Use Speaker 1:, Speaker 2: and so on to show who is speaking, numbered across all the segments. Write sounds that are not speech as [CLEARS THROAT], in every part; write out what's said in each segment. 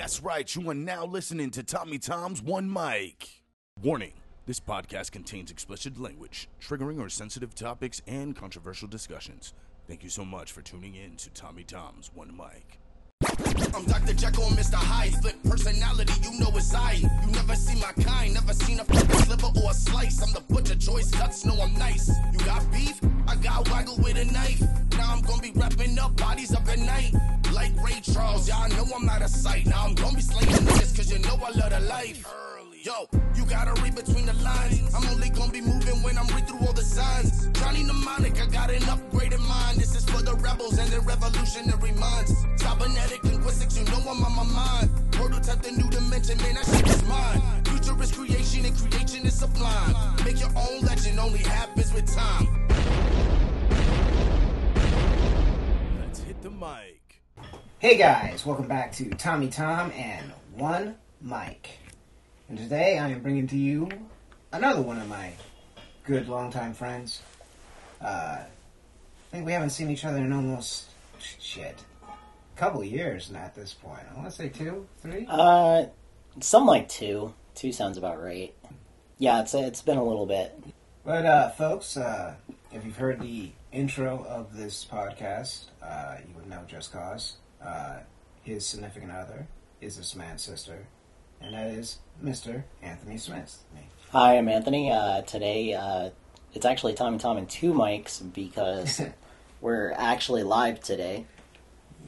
Speaker 1: That's right, you are now listening to Tommy Tom's One Mic. Warning this podcast contains explicit language, triggering or sensitive topics, and controversial discussions. Thank you so much for tuning in to Tommy Tom's One Mic. I'm Dr. Jekyll and Mr. Hyde. Flip personality, you know it's I. You never see my kind, never seen a fucking sliver or a slice. I'm the butcher, choice cuts, know I'm nice. You got beef? I got waggle with a knife. Now I'm gonna be wrapping up bodies up at night. Like Ray Charles, y'all know I'm not a sight. Now I'm gonna be slaying niggas, cause you know I love the life. Yo, you gotta read between the lines. I'm only gonna be moving when I'm read through all the signs. Johnny Mnemonic, I got an upgraded mind. This is for the rebels and their revolutionary minds. Cybernetic linguistics, you know I'm on my mind. Prototype the new dimension, man, that shit is mine. Future is creation and creation is sublime. Make your own legend, only happens with time.
Speaker 2: Hey guys, welcome back to Tommy Tom and One Mic. And today I am bringing to you another one of my good longtime friends. Uh, I think we haven't seen each other in almost shit, a couple years now at this point. I want to say two, three.
Speaker 3: Uh, something like two. Two sounds about right. Yeah, it's it's been a little bit.
Speaker 2: But uh, folks, uh, if you've heard the intro of this podcast, uh, you would know just cause. Uh, his significant other is this man's sister, and that is Mr. Anthony Smith.
Speaker 3: Hi, I'm Anthony. Uh, today, uh, it's actually Tommy Tom and two mics because [LAUGHS] we're actually live today.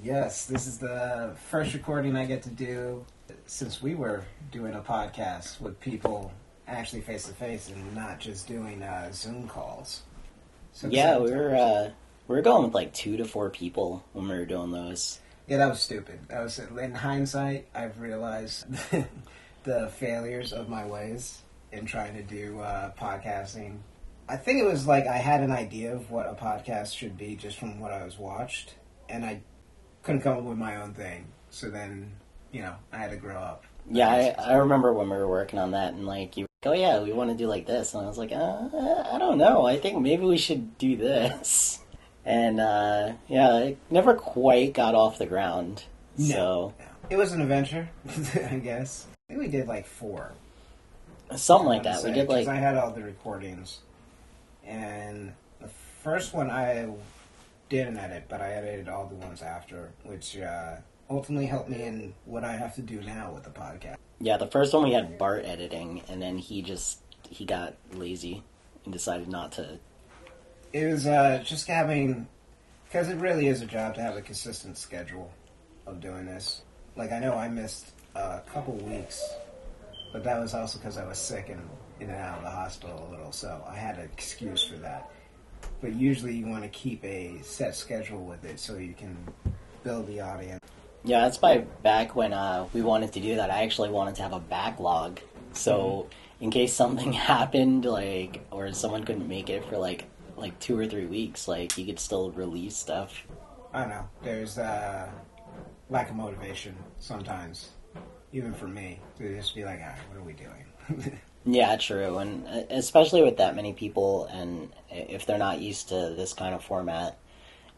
Speaker 2: Yes, this is the first recording I get to do since we were doing a podcast with people actually face to face and not just doing uh, Zoom calls. So
Speaker 3: Yeah, we were uh, we were going with like two to four people when we were doing those.
Speaker 2: Yeah, that was stupid. That was in hindsight. I've realized [LAUGHS] the failures of my ways in trying to do uh, podcasting. I think it was like I had an idea of what a podcast should be just from what I was watched, and I couldn't come up with my own thing. So then, you know, I had to grow up.
Speaker 3: Yeah, I, I remember when we were working on that, and like you, oh yeah, we want to do like this, and I was like, uh, I don't know, I think maybe we should do this, and uh, yeah, it never quite got off the ground. So
Speaker 2: It was an adventure, [LAUGHS] I guess. I think we did like four.
Speaker 3: something like that. We did like
Speaker 2: I had all the recordings, and the first one I didn't edit, but I edited all the ones after, which uh, ultimately helped me in what I have to do now with the podcast.
Speaker 3: Yeah, the first one we had Bart editing, and then he just he got lazy and decided not to.
Speaker 2: It was uh, just having, because it really is a job to have a consistent schedule of doing this. Like I know I missed a couple weeks, but that was also because I was sick and in and out of the hospital a little, so I had an excuse for that. But usually you want to keep a set schedule with it so you can build the audience.
Speaker 3: Yeah, that's by back when uh, we wanted to do that. I actually wanted to have a backlog, so in case something [LAUGHS] happened, like or someone couldn't make it for like like two or three weeks, like you could still release stuff.
Speaker 2: I don't know. There's uh, lack of motivation sometimes, even for me, to just be like, "Ah, what are we doing?" [LAUGHS]
Speaker 3: Yeah, true, and uh, especially with that many people, and if they're not used to this kind of format,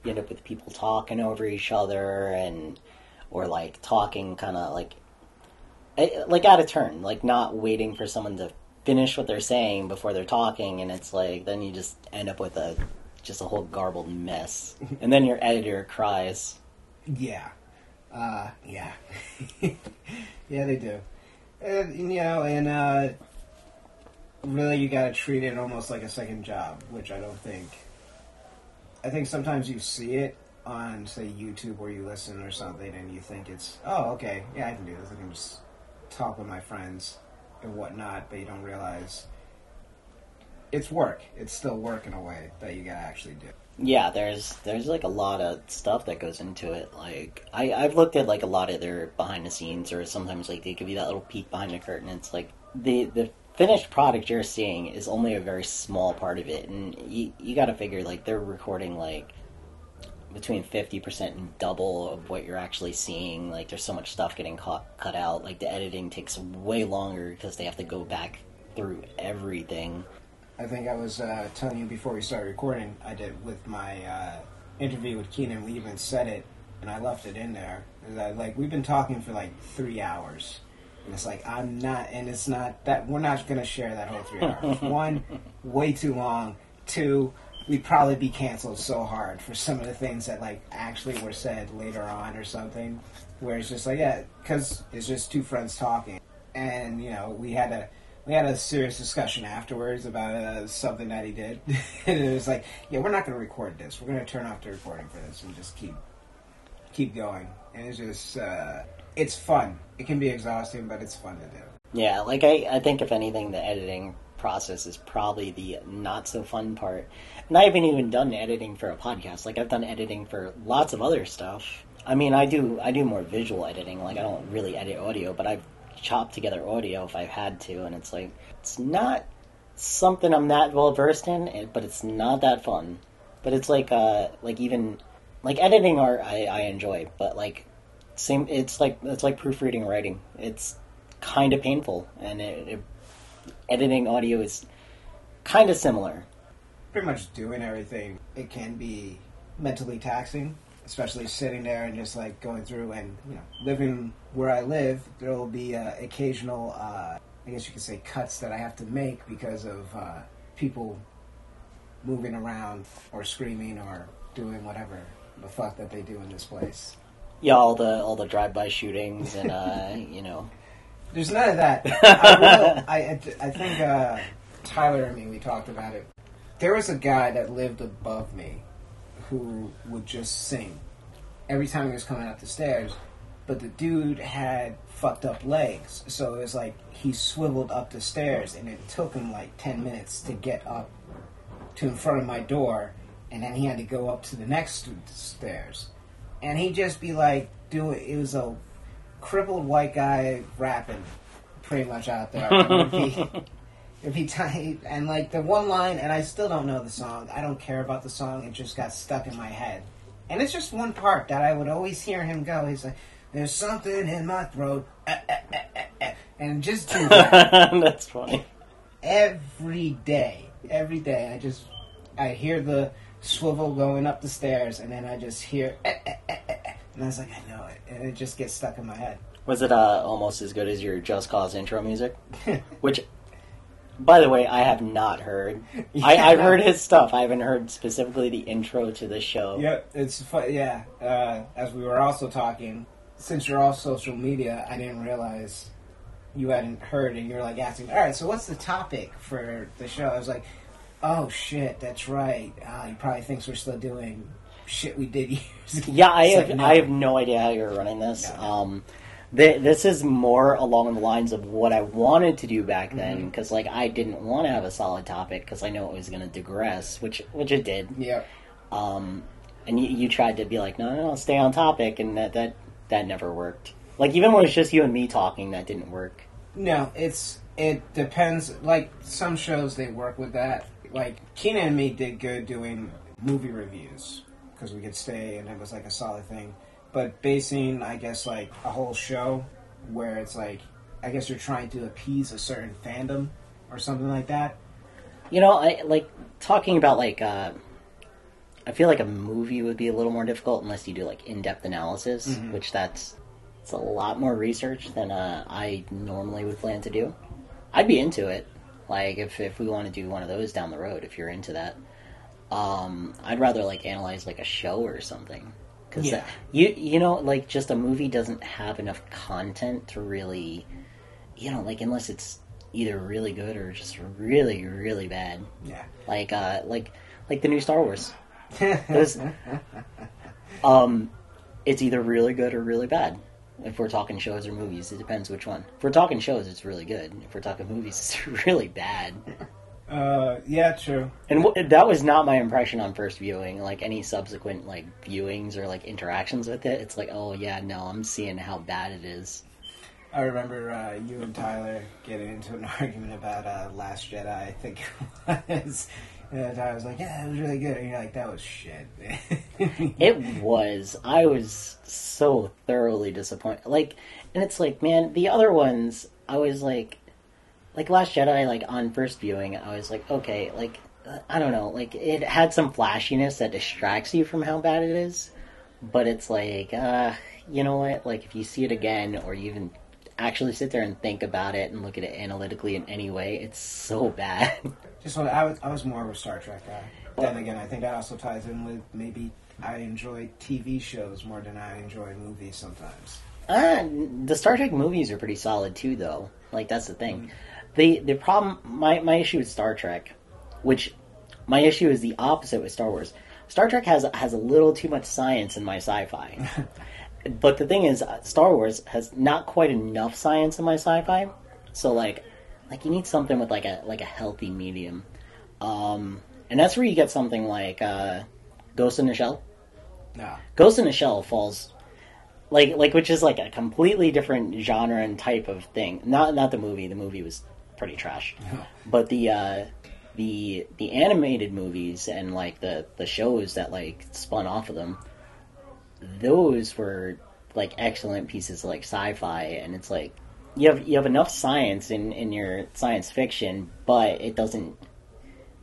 Speaker 3: you end up with people talking over each other, and or like talking kind of like eh, like out of turn, like not waiting for someone to finish what they're saying before they're talking, and it's like then you just end up with a just a whole garbled mess, [LAUGHS] and then your editor cries.
Speaker 2: Yeah. Uh, yeah. [LAUGHS] yeah, they do. And, you know, and, uh, really you gotta treat it almost like a second job, which I don't think. I think sometimes you see it on, say, YouTube where you listen or something and you think it's, oh, okay, yeah, I can do this. I can just talk with my friends and whatnot, but you don't realize it's work. It's still work in a way that you gotta actually do.
Speaker 3: Yeah, there's there's like a lot of stuff that goes into it. Like I I've looked at like a lot of their behind the scenes, or sometimes like they give you that little peek behind the curtain. It's like the the finished product you're seeing is only a very small part of it, and you you got to figure like they're recording like between fifty percent and double of what you're actually seeing. Like there's so much stuff getting cut cut out. Like the editing takes way longer because they have to go back through everything.
Speaker 2: I think I was uh, telling you before we started recording, I did with my uh, interview with Keenan, we even said it and I left it in there. I, like we've been talking for like three hours, and it's like I'm not, and it's not that we're not gonna share that whole three hours. [LAUGHS] One, way too long. Two, we'd probably be canceled so hard for some of the things that like actually were said later on or something, where it's just like yeah, because it's just two friends talking, and you know we had a we had a serious discussion afterwards about uh, something that he did, [LAUGHS] and it was like yeah, we're not going to record this. We're going to turn off the recording for this and just keep keep going. And it's just uh, it's fun. It can be exhausting, but it's fun to do.
Speaker 3: Yeah, like I, I think if anything, the editing process is probably the not so fun part. And I haven't even done editing for a podcast. Like I've done editing for lots of other stuff. I mean, I do I do more visual editing. Like I don't really edit audio, but I've chopped together audio if I've had to, and it's like it's not something I'm that well versed in, but it's not that fun. But it's like uh like even like editing art I, I enjoy, but like same it's like it's like proofreading writing. It's kind of painful, and it, it, editing audio is kind of similar.
Speaker 2: Pretty much doing everything. It can be mentally taxing, especially sitting there and just like going through and you know living where I live. There will be uh, occasional, uh, I guess you could say, cuts that I have to make because of uh, people moving around or screaming or doing whatever the fuck that they do in this place.
Speaker 3: Yeah, all the all the drive by shootings and uh, [LAUGHS] you know
Speaker 2: There's none of that. [LAUGHS] I, will, I, I, think uh, Tyler and me, we talked about it. There was a guy that lived above me who would just sing every time he was coming up the stairs, but the dude had fucked up legs. So it was like he swiveled up the stairs, and it took him like 10 minutes to get up to in front of my door, and then he had to go up to the next stairs. And he'd just be like, do it. It was a crippled white guy rapping pretty much out there. It'd be, it'd be tight. And like the one line, and I still don't know the song. I don't care about the song. It just got stuck in my head. And it's just one part that I would always hear him go. He's like, "There's something in my throat," eh, eh, eh, eh, eh," and just do that [LAUGHS]
Speaker 3: that's funny.
Speaker 2: every day. Every day, I just I hear the swivel going up the stairs, and then I just hear, and I was like, I know it, and it just gets stuck in my head.
Speaker 3: Was it uh, almost as good as your Just Cause intro music? [LAUGHS] Which, by the way, I have not heard. [LAUGHS] I,
Speaker 2: Yeah,
Speaker 3: I've
Speaker 2: no.
Speaker 3: heard his stuff. I haven't heard specifically the intro to the show.
Speaker 2: Yep, it's fun. Yeah, uh, as we were also talking, since you're all social media, I didn't realize you hadn't heard, and you're like asking, all right, so what's the topic for the show? I was like, oh shit, that's right. Uh, he probably thinks we're still doing shit we did [LAUGHS] years ago.
Speaker 3: Yeah, I have.
Speaker 2: like, no.
Speaker 3: I have no idea how you're running this.
Speaker 2: No.
Speaker 3: Um, th- this is more along the lines of what I wanted to do back then,
Speaker 2: Mm-hmm.
Speaker 3: because like I didn't want to have a solid topic because I know it was going to digress, which which it did.
Speaker 2: Yeah.
Speaker 3: Um, and you, you tried to be like, no, no, no, stay on topic, and that that that never worked. Like even when it's just you and me talking, that didn't work.
Speaker 2: No, it's it depends. Like some shows, they work with that. Like Keenan and me did good doing movie reviews because we could stay and it was like a solid thing. But basing, I guess, like a whole show where it's like, I guess you're trying to appease a certain fandom or something like that.
Speaker 3: You know, I like talking about like. Uh, I feel like a movie would be a little more difficult unless you do like in-depth analysis,
Speaker 2: Mm-hmm.
Speaker 3: which that's it's a lot more research than uh, I normally would plan to do. I'd be into it, like if if we want to do one of those down the road, if you're into that. Um, I'd rather like analyze like a show or something, because
Speaker 2: Yeah.
Speaker 3: you you know like just a movie doesn't have enough content to really, you know, like unless it's either really good or just really really bad
Speaker 2: Yeah.
Speaker 3: like uh like like the new Star Wars. [LAUGHS] Um, it's either really good or really bad. If we're talking shows or movies, it depends which one. If we're talking shows, it's really good. If we're talking movies, [LAUGHS] it's really bad.
Speaker 2: Uh, yeah, true.
Speaker 3: And w- that was not my impression on first viewing. Like any subsequent like viewings or like interactions with it, it's like, oh yeah, no, I'm seeing how bad it is.
Speaker 2: I remember uh, you and Tyler getting into an [LAUGHS] argument about uh, Last Jedi. I think it was. And I was like, "Yeah, it was really good." And you're like, "That was shit." [LAUGHS]
Speaker 3: It was. I was so thoroughly disappointed. Like, and it's like, man, the other ones, I was like, like Last Jedi, like on first viewing, I was like, okay, like, I don't know, like it had some flashiness that distracts you from how bad it is, but it's like, uh, you know what? Like, if you see it again, or you even actually sit there and think about it and look at it analytically in any way, it's so bad. [LAUGHS]
Speaker 2: Just what I was, I was more of a Star Trek guy. Then again, I think that also ties in with maybe I enjoy TV shows more than I enjoy movies sometimes.
Speaker 3: Uh, the Star Trek movies are pretty solid too, though. Like that's the thing. The the problem my my issue with Star Trek, which my issue is the opposite with Star Wars. Star Trek has has a little too much science in my sci-fi. [LAUGHS] but the thing is, uh, Star Wars has not quite enough science in my sci-fi. So like, like you need something with like a like a healthy medium, um, and that's where you get something like uh, Ghost in the Shell.
Speaker 2: Nah.
Speaker 3: Ghost in the Shell falls like like which is like a completely different genre and type of thing. Not not the movie. The movie was pretty trash. [LAUGHS] But the uh the the animated movies and like the the shows that like spun off of them those were like excellent pieces of like sci-fi and it's like you have you have enough science in in your science fiction but it doesn't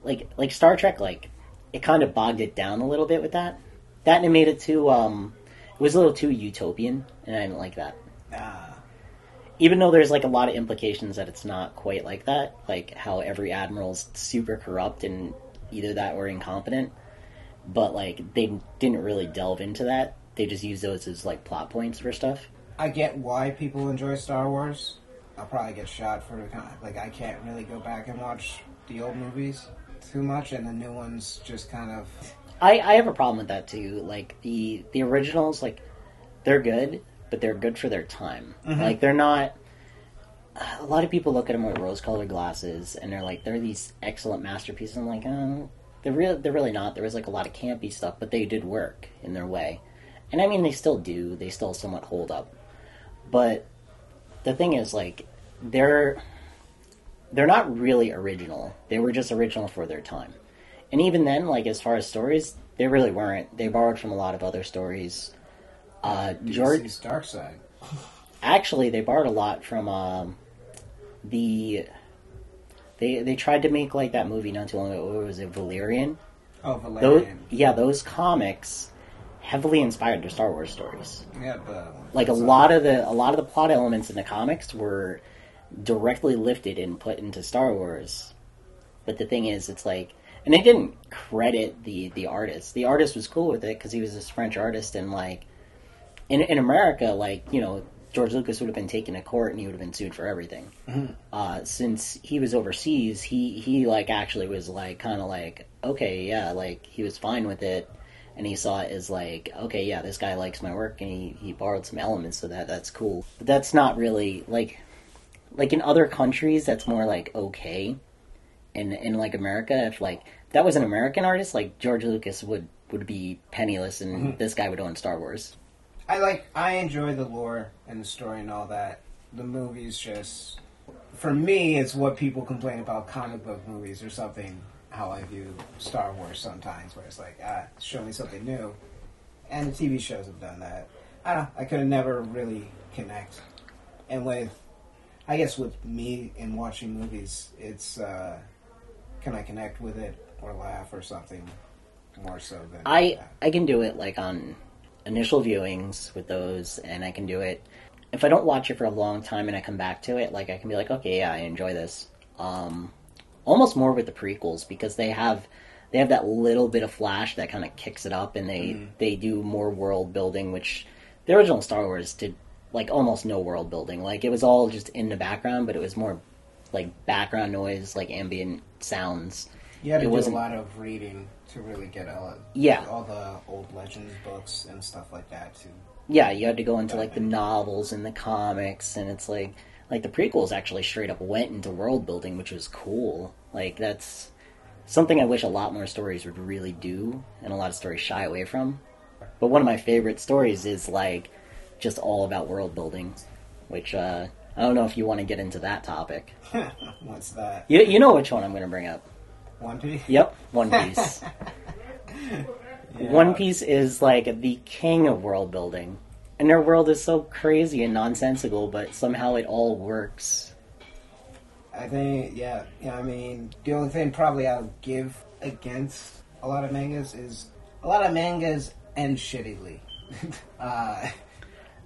Speaker 3: like like Star Trek like it kind of bogged it down a little bit with that that and it made it too um it was a little too utopian and I didn't like that
Speaker 2: Nah.
Speaker 3: Even though there's like a lot of implications that it's not quite like that like how every admiral's super corrupt and either that or incompetent but like they didn't really delve into that they just use those as like plot points for stuff
Speaker 2: I get why people enjoy Star Wars. I'll probably get shot for the kind like I can't really go back and watch the old movies too much, and the new ones just kind of
Speaker 3: I, I have a problem with that too. Like the the originals, like they're good, but they're good for their time. Mm-hmm. Like they're not. A lot of people look at them with rose-colored glasses, and they're like they're these excellent masterpieces. I'm like, oh, they're real. They're really not. There was like a lot of campy stuff, but they did work in their way, and I mean they still do. They still somewhat hold up, but the thing is, like, they're they're not really original. They were just original for their time. And even then, like as far as stories, they really weren't. They borrowed from a lot of other stories. Uh, George,
Speaker 2: Dark Side.
Speaker 3: actually, they borrowed a lot from um, the. They they tried to make like that movie not too long ago. What was it, Valerian?
Speaker 2: Oh,
Speaker 3: Those,
Speaker 2: Valerian.
Speaker 3: yeah, those comics heavily inspired their Star Wars stories.
Speaker 2: Yeah, but
Speaker 3: Like a lot of the a lot of the plot elements in the comics were directly lifted and put into Star Wars. But the thing is, it's like, and they didn't credit the the artist. The artist was cool with it because he was this French artist, and like in in America, like you know, George Lucas would have been taken to court and he would have been sued for everything. Uh, since he was overseas, he he like actually was like kind of like okay, yeah, like he was fine with it. And he saw it as like, okay, yeah, this guy likes my work, and he, he borrowed some elements of that. That's cool, but that's not really like like in other countries that's more like okay in in like america if like that was an american artist like george lucas would would be penniless and this guy would own star wars
Speaker 2: I like I enjoy the lore and the story and all that. The movies just for me it's what people complain about comic book movies or something how I view Star Wars sometimes where it's like, ah, show me something new. And the TV shows have done that. I don't know, I could have never really connect. And with I guess with me in watching movies, it's uh can I connect with it or laugh or something more so than
Speaker 3: i
Speaker 2: that.
Speaker 3: i can do it like on initial viewings with those and i can do it. If i don't watch it for a long time and i come back to it like i can be like okay yeah i enjoy this. Um almost more with the prequels because they have they have that little bit of flash that kind of kicks it up and they they do more world building which the original star wars did like almost no world building. Like it was all just in the background but it was more like background noise like ambient sounds
Speaker 2: You had to
Speaker 3: It
Speaker 2: do a
Speaker 3: wasn't-
Speaker 2: lot of reading to really get all,
Speaker 3: Yeah.
Speaker 2: all the old Legends books and stuff like that. To
Speaker 3: yeah, you had to go into like the novels and the comics, and it's like like the prequels actually straight up went into world building, which was cool. Like that's something I wish a lot more stories would really do, and a lot of stories shy away from. But one of my favorite stories is like just all about world building, which uh, I don't know if you want to get into that topic. [LAUGHS]
Speaker 2: what's that?
Speaker 3: You you know which one I'm going to bring up.
Speaker 2: One Piece.
Speaker 3: Yep, One [LAUGHS] Piece.
Speaker 2: Yeah.
Speaker 3: One Piece is like the king of world building. And their world is so crazy and nonsensical, but somehow it all works.
Speaker 2: I think, yeah, yeah. I mean, the only thing probably I'll give against a lot of mangas is a lot of mangas end shittily. [LAUGHS] uh,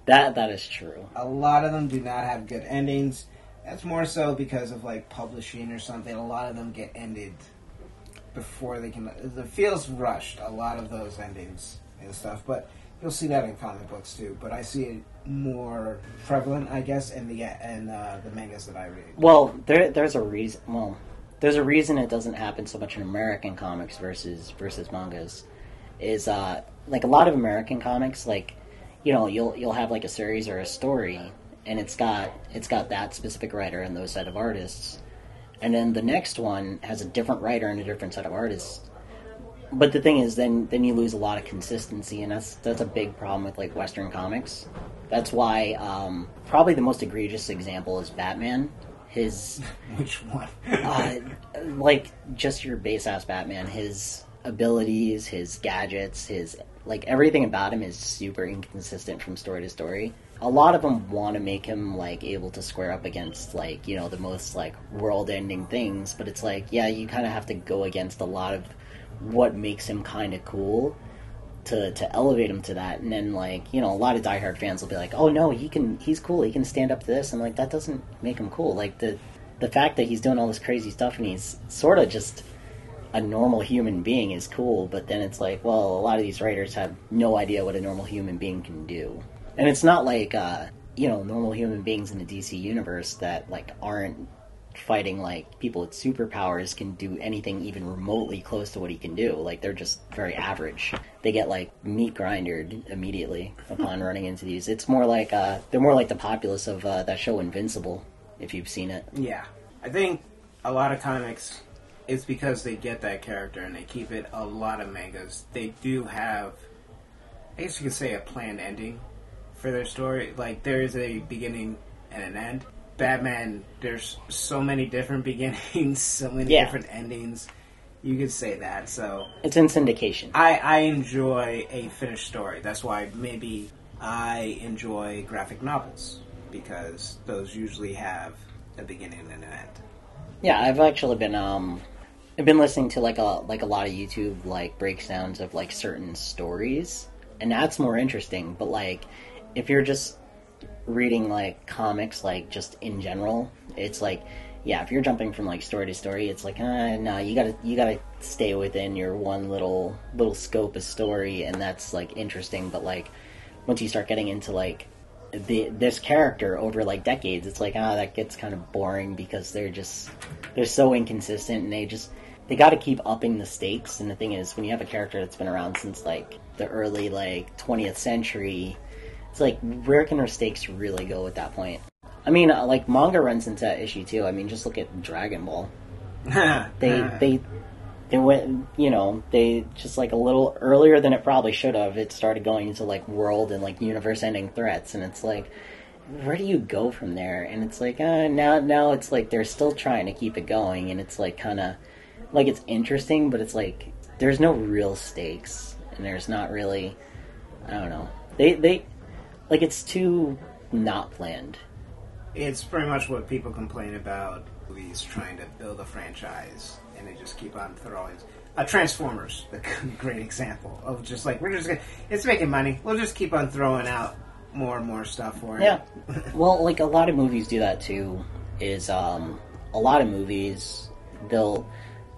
Speaker 3: That that is true.
Speaker 2: a lot of them do not have good endings. That's more so because of like publishing or something. A lot of them get ended before they can. It feels rushed. A lot of those endings and stuff, but you'll see that in comic books too. But I see it more prevalent, I guess, in the in uh, the mangas that I read.
Speaker 3: Well, there there's a reason. Well, there's a reason it doesn't happen so much in American comics versus versus mangas. Is uh like a lot of American comics, like you know, you'll you'll have like a series or a story, and it's got it's got that specific writer and those set of artists, and then the next one has a different writer and a different set of artists. But the thing is, then then you lose a lot of consistency, and that's that's a big problem with like Western comics. That's why um, probably the most egregious example is Batman. His [LAUGHS]
Speaker 2: Which one?
Speaker 3: uh, like just your base ass Batman, his abilities, his gadgets, his like everything about him is super inconsistent from story to story. A lot of them want to make him like able to square up against like you know the most like world-ending things, but it's like yeah, you kind of have to go against a lot of what makes him kind of cool to to elevate him to that and then like you know a lot of diehard fans will be like oh no he can he's cool he can stand up to this and like that doesn't make him cool like the the fact that he's doing all this crazy stuff and he's sort of just a normal human being is cool but then it's like well a lot of these writers have no idea what a normal human being can do and it's not like uh you know normal human beings in the dc universe that like aren't fighting like people with superpowers can do anything even remotely close to what he can do. Like they're just very average. They get like meat grindered immediately [LAUGHS] upon running into these. It's more like uh, they're more like the populace of uh, that show Invincible, if you've seen it.
Speaker 2: Yeah, I think a lot of comics, it's because they get that character and they keep it. A lot of mangas, they do have, I guess you could say, a planned ending for their story. Like there is a beginning and an end. Batman, there's so many different [LAUGHS] beginnings, so many
Speaker 3: Yeah.
Speaker 2: different endings. You could say that. So
Speaker 3: It's in syndication.
Speaker 2: I, I enjoy a finished story. That's why maybe I enjoy graphic novels because those usually have a beginning and an end.
Speaker 3: Yeah, I've actually been um I've been listening to like a like a lot of YouTube like breakdowns of like certain stories and that's more interesting, but like if you're just reading like comics like just in general, it's like yeah, if you're jumping from like story to story, it's like uh no, you got to you got to stay within your one little little scope of story and that's like interesting, but like once you start getting into like the this character over like decades, it's like ah, that gets kind of boring because they're just they're so inconsistent and they just they got to keep upping the stakes. And the thing is, when you have a character that's been around since like the early like 20th century, it's like where can her stakes really go at that point? I mean, uh, like manga runs into that issue too. I mean, just look at Dragon Ball. [LAUGHS] They they they went, you know, they just like a little earlier than it probably should have. It started going into like world and like universe-ending threats, and it's like, where do you go from there? And it's like, uh, now now it's like they're still trying to keep it going, and it's like kind of like it's interesting, but it's like there's no real stakes, and there's not really, I don't know, they they like it's too not planned.
Speaker 2: It's pretty much what people complain about movies trying to build a franchise, and they just keep on throwing. Uh, Transformers, a [LAUGHS] great example of just like we're just gonna, it's making money. We'll just keep on throwing out more and more stuff for it.
Speaker 3: Yeah. [LAUGHS] well, like a lot of movies do that too. Is um, a lot of movies they'll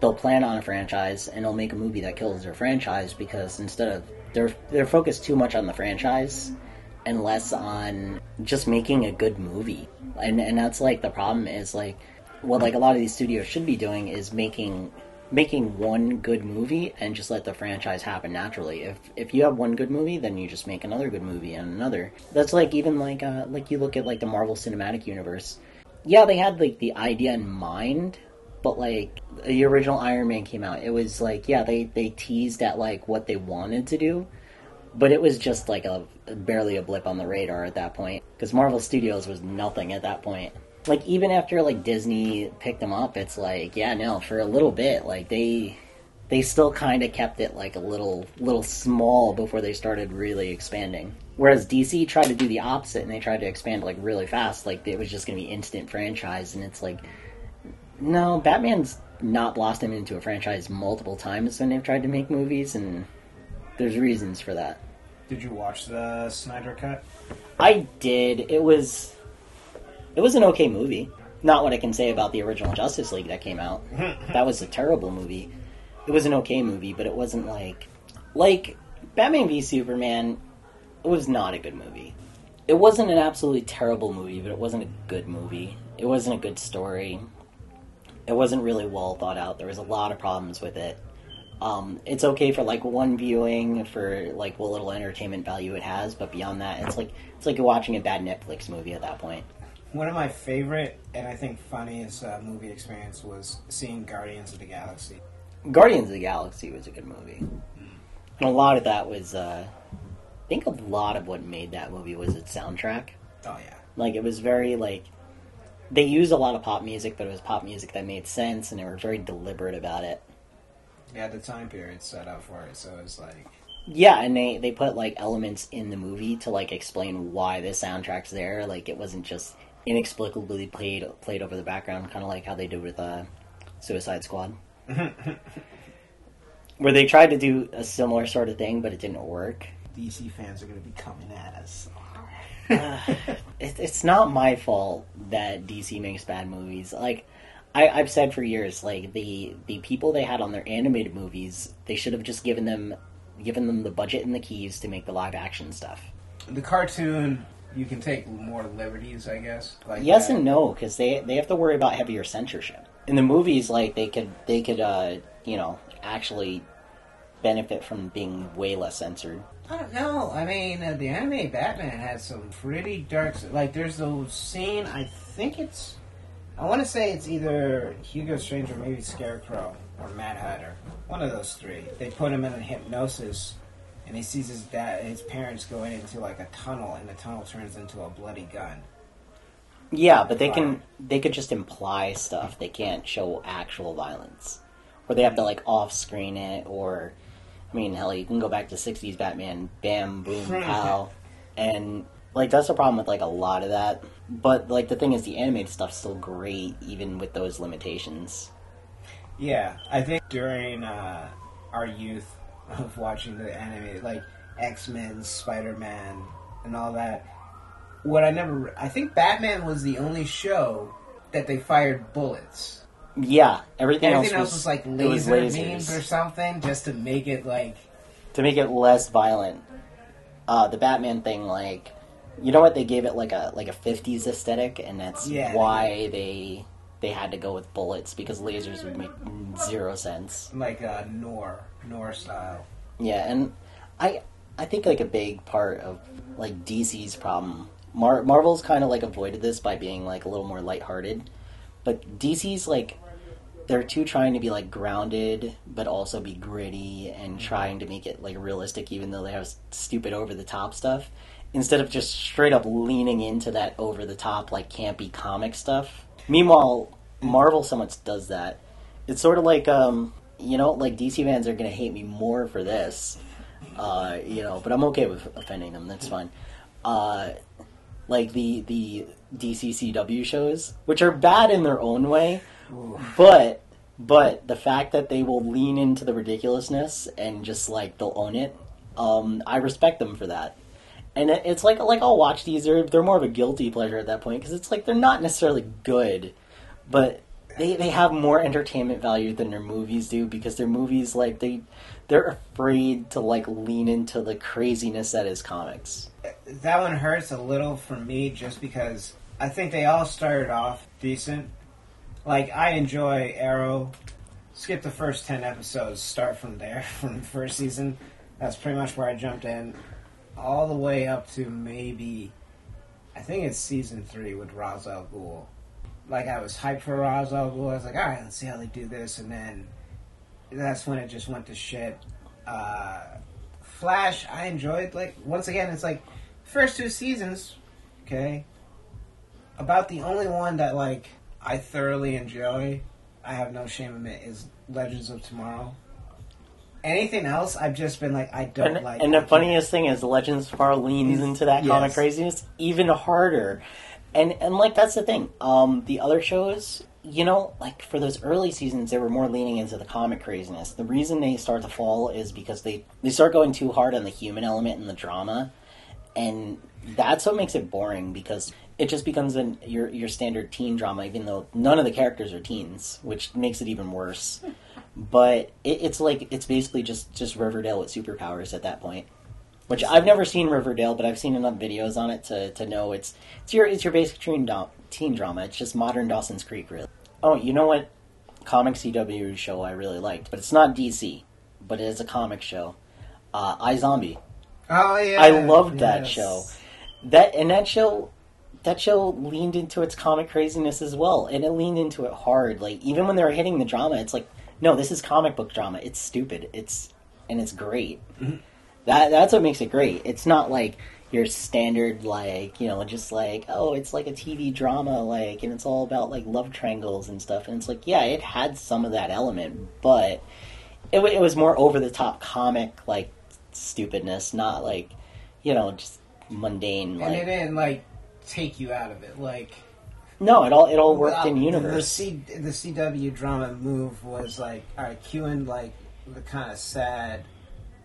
Speaker 3: they'll plan on a franchise and they'll make a movie that kills their franchise because instead of they're they're focused too much on the franchise and less on just making a good movie. And and that's like the problem is like what like a lot of these studios should be doing is making making one good movie and just let the franchise happen naturally. If if you have one good movie, then you just make another good movie and another. That's like even like uh like you look at like the Marvel Cinematic Universe. Yeah, they had like the idea in mind, but like the original Iron Man came out, it was like yeah, they they teased at like what they wanted to do, but it was just like a barely a blip on the radar at that point because Marvel Studios was nothing at that point. Like even after like Disney picked them up, it's like yeah, no, for a little bit, like they they still kind of kept it like a little little small before they started really expanding. Whereas DC tried to do the opposite and they tried to expand like really fast, like it was just going to be instant franchise, and it's like no, Batman's not blossomed into a franchise multiple times when they've tried to make movies, and there's reasons for that.
Speaker 2: Did you watch the Snyder cut?
Speaker 3: I did. It was it was an okay movie. Not what I can say about the original Justice League that came out. [LAUGHS] that was a terrible movie. It was an okay movie, but it wasn't like like Batman v Superman. It was not a good movie. It wasn't an absolutely terrible movie, but it wasn't a good movie. It wasn't a good story. It wasn't really well thought out. There was a lot of problems with it. Um, it's okay for like one viewing for like what little entertainment value it has, but beyond that, it's like it's like you're watching a bad Netflix movie at that point.
Speaker 2: One of my favorite and I think funniest uh, movie experience was seeing Guardians of the Galaxy.
Speaker 3: Guardians of the Galaxy was a good movie, and a lot of that was. Uh, I think a lot of what made that movie was its soundtrack.
Speaker 2: Oh yeah,
Speaker 3: Like it was very like they used a lot of pop music, but it was pop music that made sense, and they were very deliberate about it.
Speaker 2: Yeah. The time period set up for it, so it's like
Speaker 3: Yeah, and they they put like elements in the movie to like explain why the soundtrack's there. Like it wasn't just inexplicably played played over the background, kind of like how they did with uh, Suicide Squad, [LAUGHS] where they tried to do a similar sort of thing, but it didn't work.
Speaker 2: DC fans are going to be coming at us. [SIGHS]
Speaker 3: it, it's not my fault that DC makes bad movies. Like I, I've said for years, like the the people they had on their animated movies, they should have just given them given them the budget and the keys to make the live action stuff.
Speaker 2: The cartoon, you can take more liberties, I guess. Like
Speaker 3: Yes
Speaker 2: that.
Speaker 3: and no, because they they have to worry about heavier censorship. In the movies, like they could they could uh, you know actually benefit from being way less censored.
Speaker 2: I don't know. I mean, uh, the anime Batman has some pretty dark. Like, there's a scene. I think it's. I want to say it's either Hugo Strange or maybe Scarecrow or Mad Hatter. One of those three. They put him in a hypnosis, and he sees his dad, his parents going into like a tunnel, and the tunnel turns into a bloody gun.
Speaker 3: Yeah, but they can they could just imply stuff. They can't show actual violence, or they have to like off screen it. Or, I mean, hell, you can go back to '60s Batman, bam, boom, [LAUGHS] pow, and like that's the problem with like a lot of that. But like the thing is, the animated stuff's still great, even with those limitations.
Speaker 2: Yeah, I think during uh, our youth of watching the anime, like X Men, Spider Man, and all that, what I never, I think Batman was the only show that they fired bullets.
Speaker 3: Yeah, everything,
Speaker 2: Everything
Speaker 3: else
Speaker 2: else was like
Speaker 3: it was
Speaker 2: laser beams or something, just to make it like.
Speaker 3: to make it less violent. Uh, the Batman thing, like, you know what? They gave it like a like a '50s aesthetic, and that's
Speaker 2: Yeah,
Speaker 3: why they they had to go with bullets because lasers would make zero sense.
Speaker 2: Like uh, Noir, Noir style.
Speaker 3: Yeah, and I I think like a big part of like DC's problem, Mar- Marvel's kind of like avoided this by being like a little more lighthearted, but DC's like they're too trying to be like grounded but also be gritty and trying to make it like realistic even though they have stupid over the top stuff instead of just straight up leaning into that over the top like campy comic stuff. Meanwhile marvel so much does that. It's sort of like um you know like dc fans are gonna hate me more for this uh you know but i'm okay with offending them. That's fine. Uh like the the DCCW shows, which are bad in their own way, but but the fact that they will lean into the ridiculousness and just like they'll own it, um, I respect them for that. And it's like like I'll watch these. They're they're more of a guilty pleasure at that point because it's like they're not necessarily good, but they they have more entertainment value than their movies do because their movies like they they're afraid to like lean into the craziness that is comics.
Speaker 2: That one hurts a little for me just because I think they all started off decent. Like I enjoy Arrow. Skip the first ten episodes. Start from there, [LAUGHS] from the first season. That's pretty much where I jumped in, all the way up to maybe, I think it's season three with Ra's al Ghul. Like I was hyped for Ra's al Ghul. I was like, all right, let's see how they do this, and then that's when it just went to shit. Uh, Flash, I enjoyed. Like once again, it's like first two seasons, okay. About the only one that like I thoroughly enjoy, I have no shame in it, is Legends of Tomorrow. Anything else, I've just been like, I don't
Speaker 3: And,
Speaker 2: like.
Speaker 3: and the funniest thing is Legends of Tomorrow leans into that comic
Speaker 2: yes.
Speaker 3: craziness even harder. And and like that's the thing. Um, the other shows, you know, like for those early seasons, they were more leaning into the comic craziness. The reason they start to fall is because they they start going too hard on the human element and the drama, and that's what makes it boring because it just becomes an your your standard teen drama, even though none of the characters are teens, which makes it even worse. But it, it's like it's basically just just Riverdale with superpowers at that point. Which I've never seen Riverdale, but I've seen enough videos on it to, to know it's it's your it's your basic teen, do- teen drama. It's just modern Dawson's Creek, really. Oh, you know what? Comic CW show I really liked, but it's not DC, but it is a comic show. Uh, Zombie.
Speaker 2: Oh yeah,
Speaker 3: I loved that
Speaker 2: yes.
Speaker 3: show. That and that show that show leaned into its comic craziness as well, and it leaned into it hard. Like even when they were hitting the drama, it's like, no, this is comic book drama. It's stupid. It's and it's great. Mm-hmm. That that's what makes it great. It's not like your standard like you know just like oh it's like a TV drama like and it's all about like love triangles and stuff and it's like yeah it had some of that element but it, it was more over the top comic like stupidness not like you know just mundane
Speaker 2: and
Speaker 3: like
Speaker 2: it didn't like take you out of it. Like
Speaker 3: no it all it all worked in
Speaker 2: the-
Speaker 3: universe
Speaker 2: The, C, the CW drama move was like, all right, cueing like the kind of sad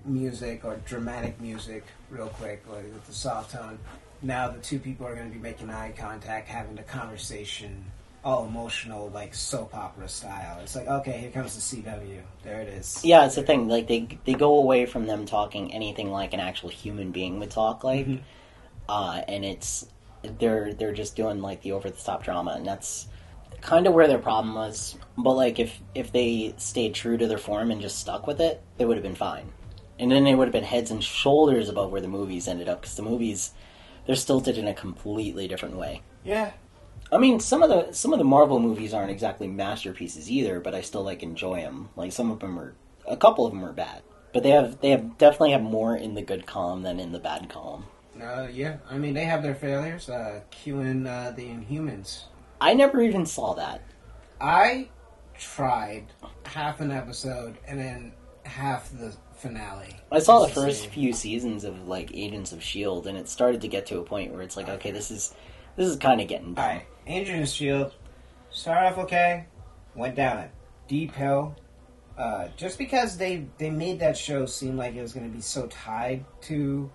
Speaker 2: music or dramatic music real quick, like with the soft tone. Now the two people are going to be making eye contact, having a conversation, all emotional, like soap opera style. It's like, okay, here comes the CW. There it is.
Speaker 3: yeah it's the thing like they they go away from them talking anything like an actual human being would talk like
Speaker 2: Mhm.
Speaker 3: uh, and it's they're they're just doing like the over the top drama and that's kind of where their problem was but like if if they stayed true to their form and just stuck with it they would have been fine and then they would have been heads and shoulders above where the movies ended up because the movies they're stilted in a completely different way
Speaker 2: Yeah.
Speaker 3: I mean, some of the some of the Marvel movies aren't exactly masterpieces either, but I still like enjoy them. Like some of them are, a couple of them are bad, but they have they have definitely have more in the good column than in the bad column.
Speaker 2: Uh, yeah. I mean, they have their failures. Uh, cueing uh, the Inhumans.
Speaker 3: I never even saw that.
Speaker 2: I tried half an episode and then half the finale.
Speaker 3: I saw the first few seasons of like Agents of Shield, and it started to get to a point where it's like, okay, this is this is kind of getting dumb.
Speaker 2: Alright, Agents of Shield started off okay, went down a deep hill. Uh, just because they they made that show seem like it was going to be so tied to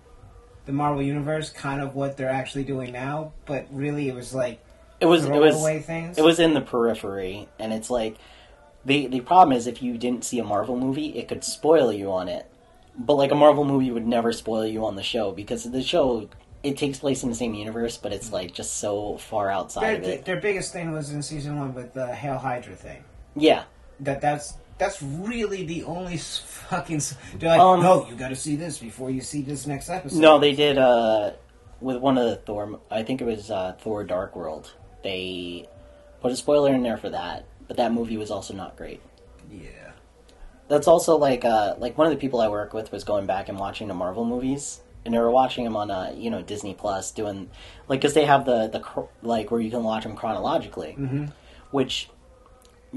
Speaker 2: the Marvel universe, kind of what they're actually doing now, but really it was like
Speaker 3: It was it was
Speaker 2: things.
Speaker 3: it was in the periphery, and it's like the the problem is if you didn't see a Marvel movie, it could spoil you on it. But like a Marvel movie would never spoil you on the show because the show it takes place in the same universe, but it's like just so far outside
Speaker 2: their,
Speaker 3: of it.
Speaker 2: their biggest thing was in season one with the Hail Hydra thing.
Speaker 3: Yeah,
Speaker 2: That that's that's really the only fucking. They're like,
Speaker 3: Um,
Speaker 2: no, you got to see this before you see this next episode.
Speaker 3: no, they did uh with one of the Thor. I think it was uh, Thor: Dark World. They put a spoiler in there for that, but that movie was also not great.
Speaker 2: Yeah.
Speaker 3: That's also like uh, like one of the people I work with was going back and watching the Marvel movies, and they were watching them on uh, you know Disney Plus, doing like because they have the the like where you can watch them chronologically,
Speaker 2: Mm-hmm.
Speaker 3: which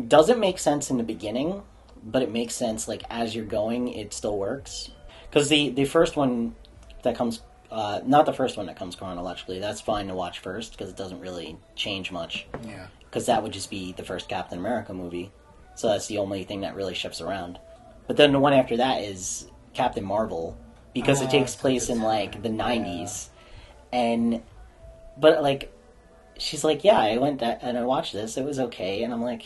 Speaker 3: doesn't make sense in the beginning, but it makes sense like as you're going, it still works. Because the the first one that comes, uh, not the first one that comes chronologically, that's fine to watch first because it doesn't really change much
Speaker 2: Yeah.
Speaker 3: because that would just be the first Captain America movie. So that's the only thing that really shifts around. But then the one after that is Captain Marvel because
Speaker 2: Oh,
Speaker 3: it takes place in like the '90s, and but like she's like, yeah, I went that, and I watched this. It was okay, and I'm like,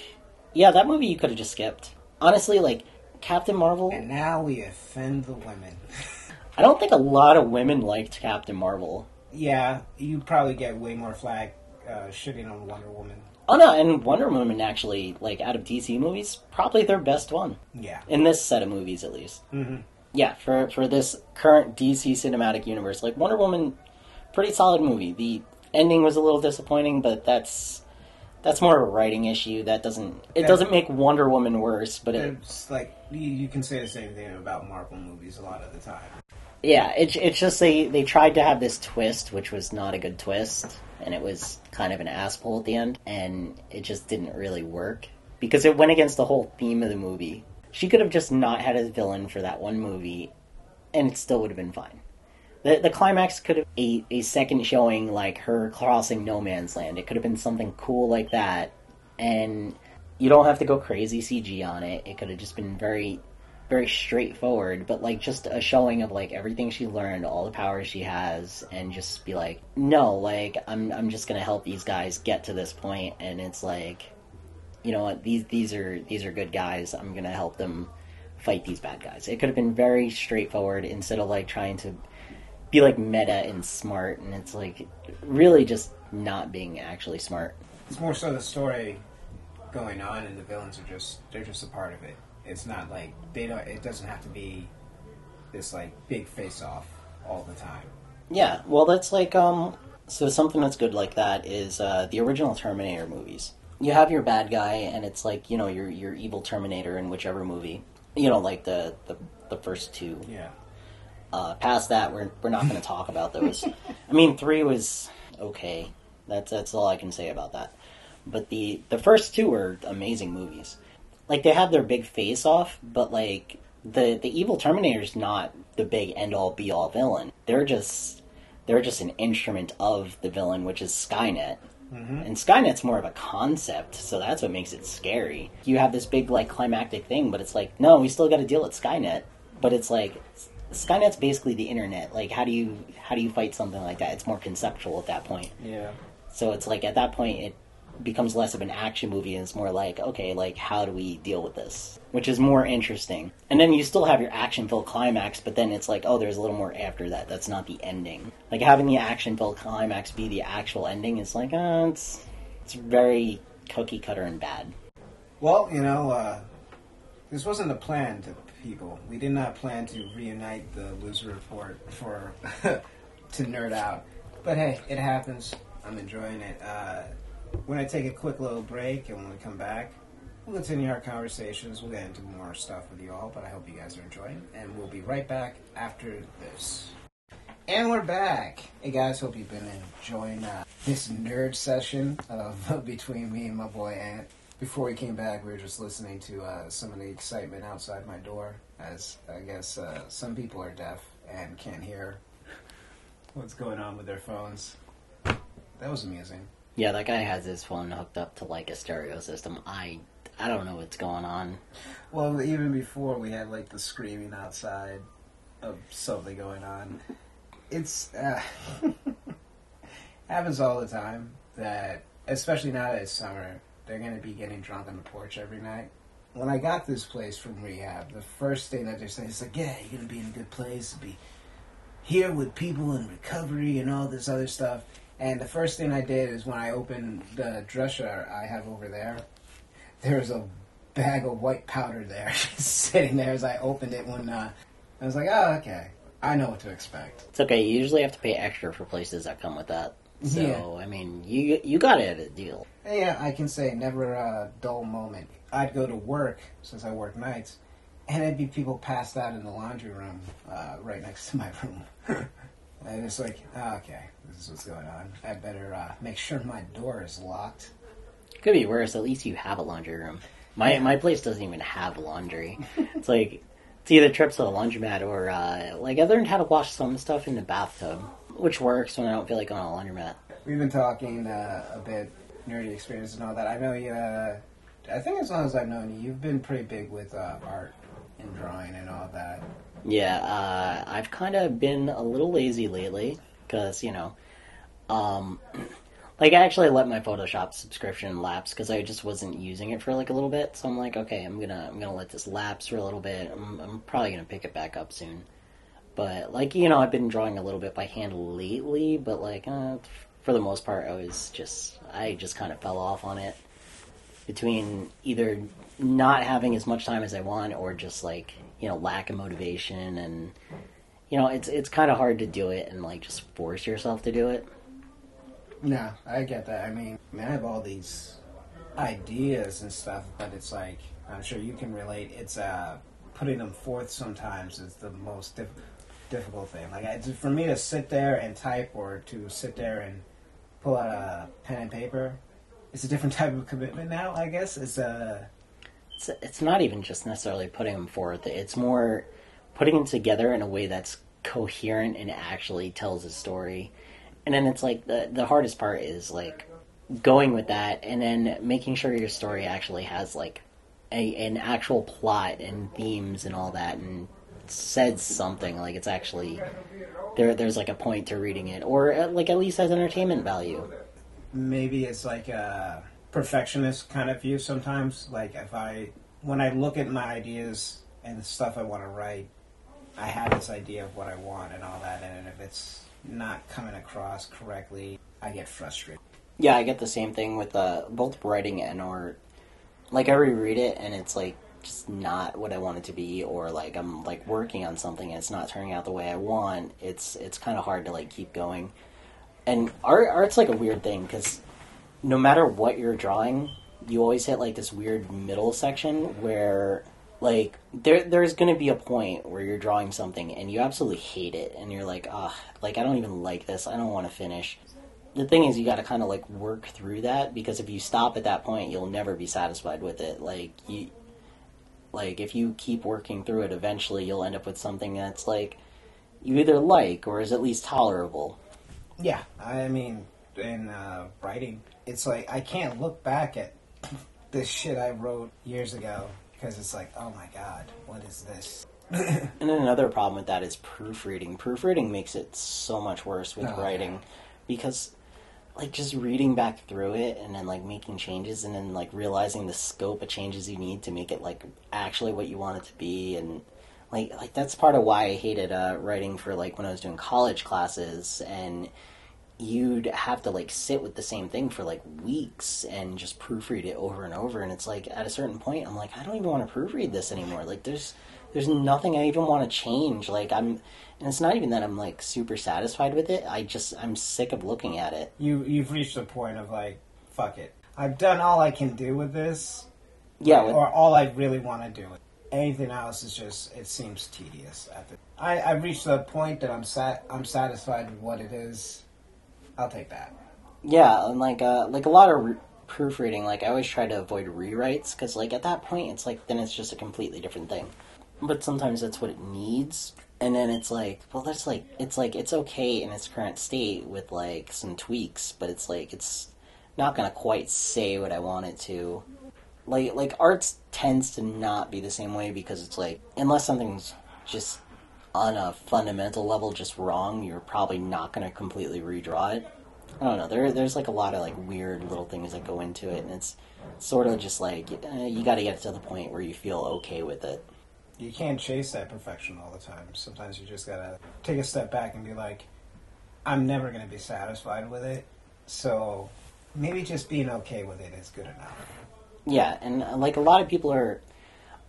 Speaker 3: yeah, that movie you could have just skipped. Honestly, like Captain Marvel,
Speaker 2: And now we offend the women.
Speaker 3: I don't think a lot of women liked Captain Marvel.
Speaker 2: yeah, you probably get way more flag uh, shitting on Wonder Woman.
Speaker 3: Oh no, and Wonder Woman actually, like out of DC movies, probably their best one.
Speaker 2: Yeah.
Speaker 3: in this set of movies at least.
Speaker 2: hmm
Speaker 3: Yeah, for for this current DC cinematic universe, like Wonder Woman, pretty solid movie. The ending was a little disappointing, but that's that's more of a writing issue. That doesn't it
Speaker 2: Yeah.
Speaker 3: doesn't make Wonder Woman worse, but it,
Speaker 2: It's like you, you can say the same thing about Marvel movies a lot of the time.
Speaker 3: yeah, it's it's just they they tried to have this twist, which was not a good twist, and it was kind of an asshole at the end, and it just didn't really work because it went against the whole theme of the movie. She could have just not had a villain for that one movie, and it still would have been fine. The, the climax could have a, a second showing like her crossing no man's land. It could have been something cool like that, and you don't have to go crazy CG on it. It could have just been very, very straightforward. But like just a showing of like everything she learned, all the powers she has, and just be like, no, like I'm I'm just gonna help these guys get to this point, and it's like, you know what, these these are these are good guys. I'm gonna help them fight these bad guys. It could have been very straightforward instead of like trying to be like meta and smart, and it's like really just not being actually smart.
Speaker 2: It's more so the story going on, and the villains are just they're just a part of it. It's not like they don't. It doesn't have to be this like big face off all the time.
Speaker 3: Yeah, well, that's like um. So something that's good like that is uh, the original Terminator movies. You have your bad guy, and it's like you know your your evil Terminator in whichever movie. You know, like the the, the first two.
Speaker 2: Yeah.
Speaker 3: Uh, past that, we're we're not going to talk about those. [LAUGHS] I mean, three was okay. That's that's all I can say about that. But the the first two were amazing movies. Like they have their big face off, but like the the evil Terminator's not the big end all be all villain. They're just they're just an instrument of the villain, which is Skynet. And Skynet's more of a concept, so that's what makes it scary. You have this big like climactic thing, but it's like, no, we still got to deal with Skynet. But it's like Skynet's basically the internet. Like, how do you how do you fight something like that? It's more conceptual at that point.
Speaker 2: Yeah.
Speaker 3: So it's like at that point it becomes less of an action movie and it's more like, okay, like how do we deal with this? Which is more interesting. And then you still have your action filled climax, but then it's like, oh, there's a little more after that. That's not the ending. Like having the action filled climax be the actual ending is like, uh, it's it's very cookie cutter and bad.
Speaker 2: Well, you know, uh, this wasn't a plan to people. We did not plan to reunite the loser report for [LAUGHS] to nerd out. But hey, it happens. I'm enjoying it. Uh, when I take a quick little break and when we come back, we'll continue our conversations. We'll get into more stuff with you all, but I hope you guys are enjoying. And we'll be right back after this. And we're back. Hey guys, hope you've been enjoying uh, this nerd session of [LAUGHS] between me and my boy Ant. Before we came back, we were just listening to uh, some of the excitement outside my door, as I guess uh, some people are deaf and can't hear what's going on with their phones. That was amusing.
Speaker 3: Yeah, that guy has his phone hooked up to like a stereo system. I I don't know what's going on.
Speaker 2: Well, even before we had like the screaming outside of something going on. It's uh, [LAUGHS] happens all the time that, especially now that it's summer, they're gonna be getting drunk on the porch every night. When I got this place from rehab, the first thing that they say is like, "Yeah, you're gonna be in a good place, be here with people in recovery and all this other stuff." And the first thing I did is when I opened the dresser I have over there, there was a bag of white powder there [LAUGHS] sitting there as I opened it when uh, I was like, oh, okay. I know what to expect.
Speaker 3: It's okay. You usually have to pay extra for places that come with that. So
Speaker 2: Yeah.
Speaker 3: I mean, you you got it at a deal.
Speaker 2: Yeah, I can say never a dull moment. I'd go to work, since I work nights, and there'd be people passed out in the laundry room uh, right next to my room. [LAUGHS] and it's like, oh, okay, this is what's going on. I better uh, make sure my door is locked.
Speaker 3: Could be worse. At least you have a laundry room. My
Speaker 2: Yeah.
Speaker 3: my place doesn't even have laundry. it's like it's either trips to the laundromat or uh, like I learned how to wash some stuff in the bathtub, which works when I don't feel like going on a laundromat.
Speaker 2: We've been talking uh, a bit nerdy experience and all that. I know you. Uh, I think as long as I've known you, you've been pretty big with uh, art and drawing and all that.
Speaker 3: Yeah, uh, I've kind of been a little lazy lately because you know, um, [CLEARS THROAT] like I actually let my Photoshop subscription lapse because I just wasn't using it for like a little bit. So I'm like, okay, I'm gonna I'm gonna let this lapse for a little bit. I'm, I'm probably gonna pick it back up soon. But like you know, I've been drawing a little bit by hand lately, but like uh, for the most part, I was just I just kind of fell off on it between either not having as much time as I want or just like you know lack of motivation and you know it's it's kind of hard to do it and like just force yourself to do it.
Speaker 2: Yeah, I get that. I mean, I, mean, I have all these ideas and stuff, but it's like I'm sure you can relate. It's uh, putting them forth sometimes is the most diff- difficult thing. Like I, for me to sit there and type, or to sit there and pull out a pen and paper, it's a different [LAUGHS] type of commitment now. I guess it's uh,
Speaker 3: It's it's not even just necessarily putting them forth. It's more putting them together in a way that's coherent and actually tells a story. And then it's like the the hardest part is like going with that and then making sure your story actually has like a an actual plot and themes and all that and says something like it's actually there there's like a point to reading it or uh, like at least has entertainment value.
Speaker 2: maybe it's like a perfectionist kind of view sometimes. Like if I, when I look at my ideas and the stuff I want to write, I have this idea of what I want and all that, and if it's not coming across correctly, I get frustrated.
Speaker 3: Yeah, I get the same thing with uh, both writing and art. Like I reread it and it's like just not what I want it to be, or like I'm like working on something and it's not turning out the way I want. It's it's kind of hard to like keep going. And art art's like a weird thing because no matter what you're drawing, you always hit like this weird middle section where like there there's going to be a point where you're drawing something and you absolutely hate it and you're like ah like I don't even like this. I don't want to finish the thing is you got to kind of like work through that because if you stop at that point you'll never be satisfied with it like you like if you keep working through it eventually you'll end up with something that's like you either like or is at least tolerable
Speaker 2: Yeah, I mean, in uh, writing, it's like I can't look back at this shit I wrote years ago because it's like, oh my god, what is this? [LAUGHS]
Speaker 3: and then another problem with that is proofreading proofreading makes it so much worse with
Speaker 2: Oh,
Speaker 3: writing
Speaker 2: yeah.
Speaker 3: because like just reading back through it and then like making changes and then like realizing the scope of changes you need to make it like actually what you want it to be and like like that's part of why I hated uh, writing for like when I was doing college classes and you'd have to like sit with the same thing for like weeks and just proofread it over and over and it's like at a certain point I'm like I don't even want to proofread this anymore. Like there's there's nothing I even want to change like I'm and it's not even that I'm like super satisfied with it I just I'm sick of looking at it
Speaker 2: You you've reached a point of like, fuck it, I've done all I can do with this,
Speaker 3: yeah with-
Speaker 2: or all I really want to do. Anything else is just it seems tedious. At the, I I've reached the point that I'm sat I'm satisfied with what it is. I'll take that.
Speaker 3: Yeah, and like uh, like a lot of re- proofreading, like I always try to avoid rewrites because like at that point it's like then it's just a completely different thing. But sometimes that's what it needs, and then it's like, well, that's like it's like it's okay in its current state with like some tweaks, but it's like it's not gonna quite say what I want it to. Like like arts tends to not be the same way because it's like unless something's just on a fundamental level just wrong, you're probably not gonna completely redraw it. I don't know. There, there's like a lot of like weird little things that go into it, and it's sort of just like eh, you got to get to the point where you feel okay with it.
Speaker 2: You can't chase that perfection all the time. Sometimes you just gotta take a step back and be like, I'm never gonna be satisfied with it. So maybe just being okay with it is good enough.
Speaker 3: Yeah, and uh, like a lot of people are,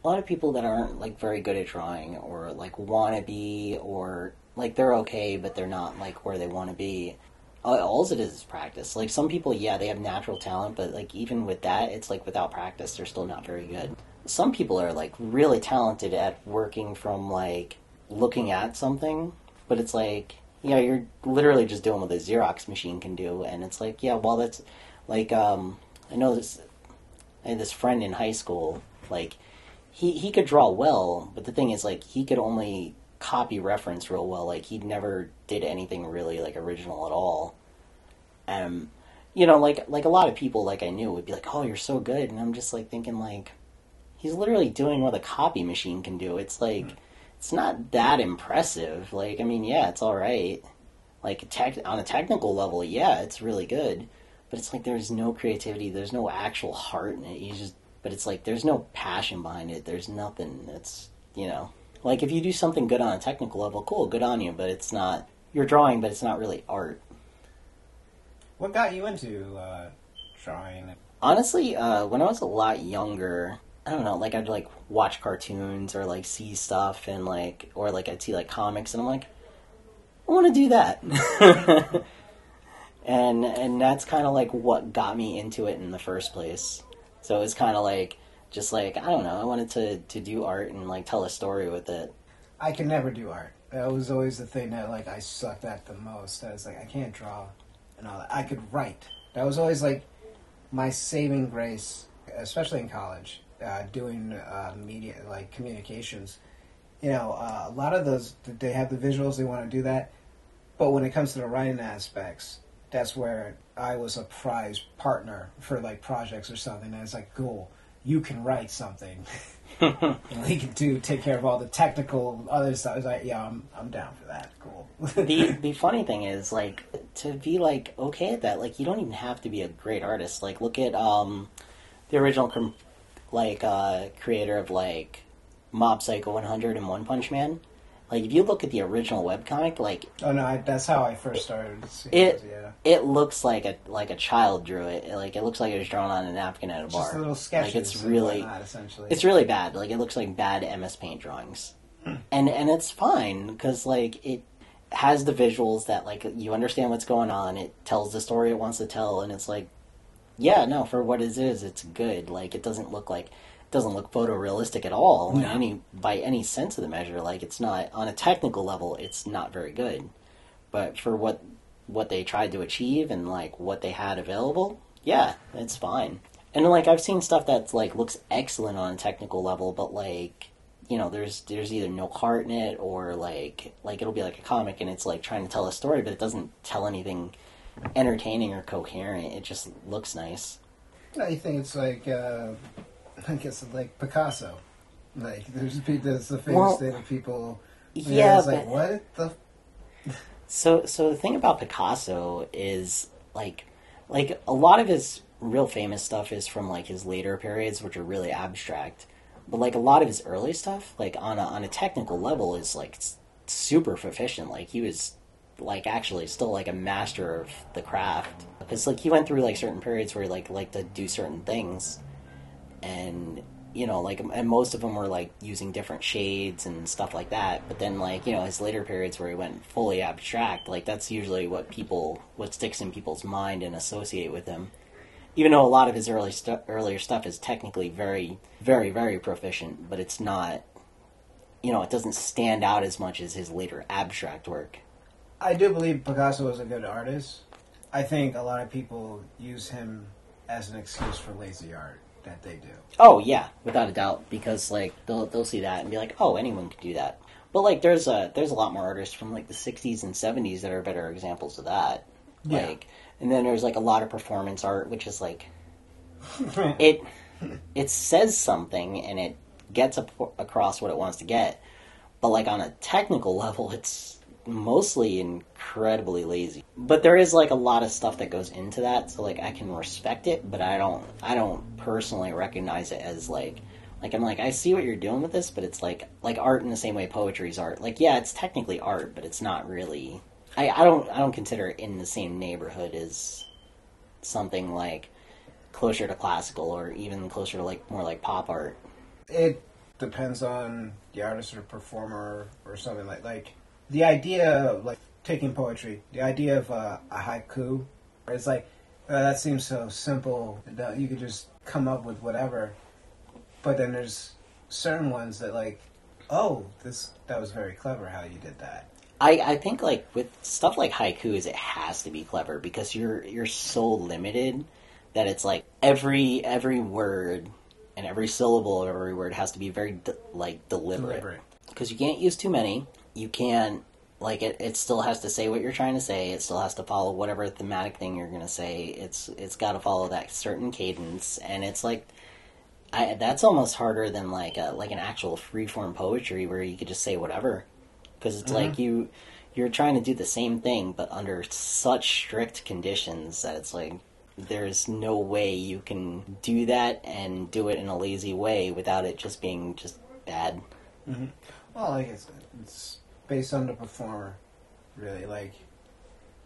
Speaker 3: a lot of people that aren't like very good at drawing or like want to be or like they're okay but they're not like where they want to be. All it is is practice. Like some people, yeah, they have natural talent, but like even with that, it's like without practice, they're still not very good. Some people are like really talented at working from like looking at something, but it's like yeah, you're literally just doing what a Xerox machine can do, and it's like yeah, well that's like um I know this I had this friend in high school, like he he could draw well, but the thing is like he could only copy reference real well. Like he never did anything really like original at all. Um you know, like like a lot of people like I knew would be like, "Oh, you're so good." And I'm just like thinking like he's literally doing what a copy machine can do. It's like it's not that impressive. Like I mean, yeah, it's all right. Like tech on a technical level, yeah, it's really good but it's like there's no creativity there's no actual heart in it you just but it's like there's no passion behind it there's nothing it's you know like if you do something good on a technical level cool good on you but it's not you're drawing but it's not really art
Speaker 2: What got you into uh, drawing?
Speaker 3: honestly uh, when i was a lot younger i don't know like i'd like watch cartoons or like see stuff and like or like i'd see like comics and i'm like i want to do that [LAUGHS] and and that's kind of like what got me into it in the first place so it was kind of like just like i don't know i wanted to to do art and like tell a story with it
Speaker 2: I can never do art. That was always the thing that like I sucked at the most. I was like, I can't draw and all that. I could write. That was always like my saving grace, especially in college, uh, doing uh, media like communications. you know, uh, a lot of those they have the visuals, they want to do that, but when it comes to the writing aspects, that's where I was a prize partner for like projects or something. And it's like, cool, you can write something. [LAUGHS] and he can do take care of all the technical other stuff. I was like, yeah, I'm I'm down for that. Cool.
Speaker 3: the [LAUGHS] the funny thing is like to be like okay at that. Like you don't even have to be a great artist. Like look at um the original com- like uh creator of like Mob Psycho 100 and One Punch Man. Like if you look at the original webcomic, like
Speaker 2: oh no, I, that's how I first started. seeing
Speaker 3: it
Speaker 2: those, yeah.
Speaker 3: it looks like a like a child drew it. Like it looks like it was drawn on a napkin at a bar.
Speaker 2: Just little sketches.
Speaker 3: Like it's really
Speaker 2: whatnot, essentially.
Speaker 3: it's really bad. Like it looks like bad MS Paint drawings, [CLEARS THROAT] and and it's fine because like it has the visuals that like you understand what's going on. It tells the story it wants to tell, and it's like, yeah, no, for what it is, it's good. Like it doesn't look like it doesn't look photorealistic at all in
Speaker 2: No.
Speaker 3: any by any sense of the measure. Like it's not on a technical level, it's not very good, but for what what they tried to achieve and like what they had available, yeah, it's fine. And like I've seen stuff that's like looks excellent on a technical level, but like you know, there's there's either no heart in it or like like it'll be like a comic and it's like trying to tell a story, but it doesn't tell anything entertaining or coherent. It just looks nice.
Speaker 2: I think it's like uh, I guess it's like Picasso. Like there's there's the famous
Speaker 3: Well,
Speaker 2: thing of people.
Speaker 3: yeah,
Speaker 2: it's like what the
Speaker 3: So so the thing about Picasso is like like a lot of his real famous stuff is from like his later periods which are really abstract. But like a lot of his early stuff like on a on a technical level is like super proficient. Like he was like actually still like a master of the craft. Because like he went through like certain periods where he like liked to do certain things. And you know like and most of them were like using different shades and stuff like that. But then like you know his later periods where he went fully abstract like that's usually what people what sticks in people's mind and associate with him. Even though a lot of his early stu- earlier stuff is technically very very very proficient but it's not you know it doesn't stand out as much as his later abstract work
Speaker 2: I do believe Picasso was a good artist. I think a lot of people use him as an excuse for lazy art that they do.
Speaker 3: Oh yeah, without a doubt, because like they'll they'll see that and be like, oh, anyone could do that. But like, there's a there's a lot more artists from like the '60s and '70s that are better examples of that.
Speaker 2: Yeah.
Speaker 3: Like, and then there's like a lot of performance art, which is like [LAUGHS] it it says something and it gets ap- across what it wants to get, but like on a technical [LAUGHS] level, it's mostly incredibly lazy. But there is like a lot of stuff that goes into that, so like I can respect it, but I don't I don't personally recognize it as like like I'm like I see what you're doing with this, but it's like like art in the same way poetry's art. Like yeah, it's technically art, but it's not really. I, I don't I don't consider it in the same neighborhood as something like closer to classical or even closer to like more like pop art.
Speaker 2: It depends on the artist or performer or something like like the idea of like taking poetry, the idea of uh, a haiku, it's like uh, that seems so simple that you could just come up with whatever. But then there's certain ones that like, oh, this that was very clever how you did that.
Speaker 3: I, I think like with stuff like haikus, it has to be clever because you're you're so limited that it's like every every word and every syllable of every word has to be very de- like Deliberate. because you can't use too many. You can't like it. It still has to say what you're trying to say. It still has to follow whatever thematic thing you're gonna say. It's it's got to follow that certain cadence, and it's like I, that's almost harder than like a, like an actual free form poetry where you could just say whatever because it's like mm-hmm. you you're trying to do the same thing but under such strict conditions that it's like there's no way you can do that and do it in a lazy way without it just being just bad. Mm-hmm.
Speaker 2: Well, like it's, it's based on the performer, really. Like,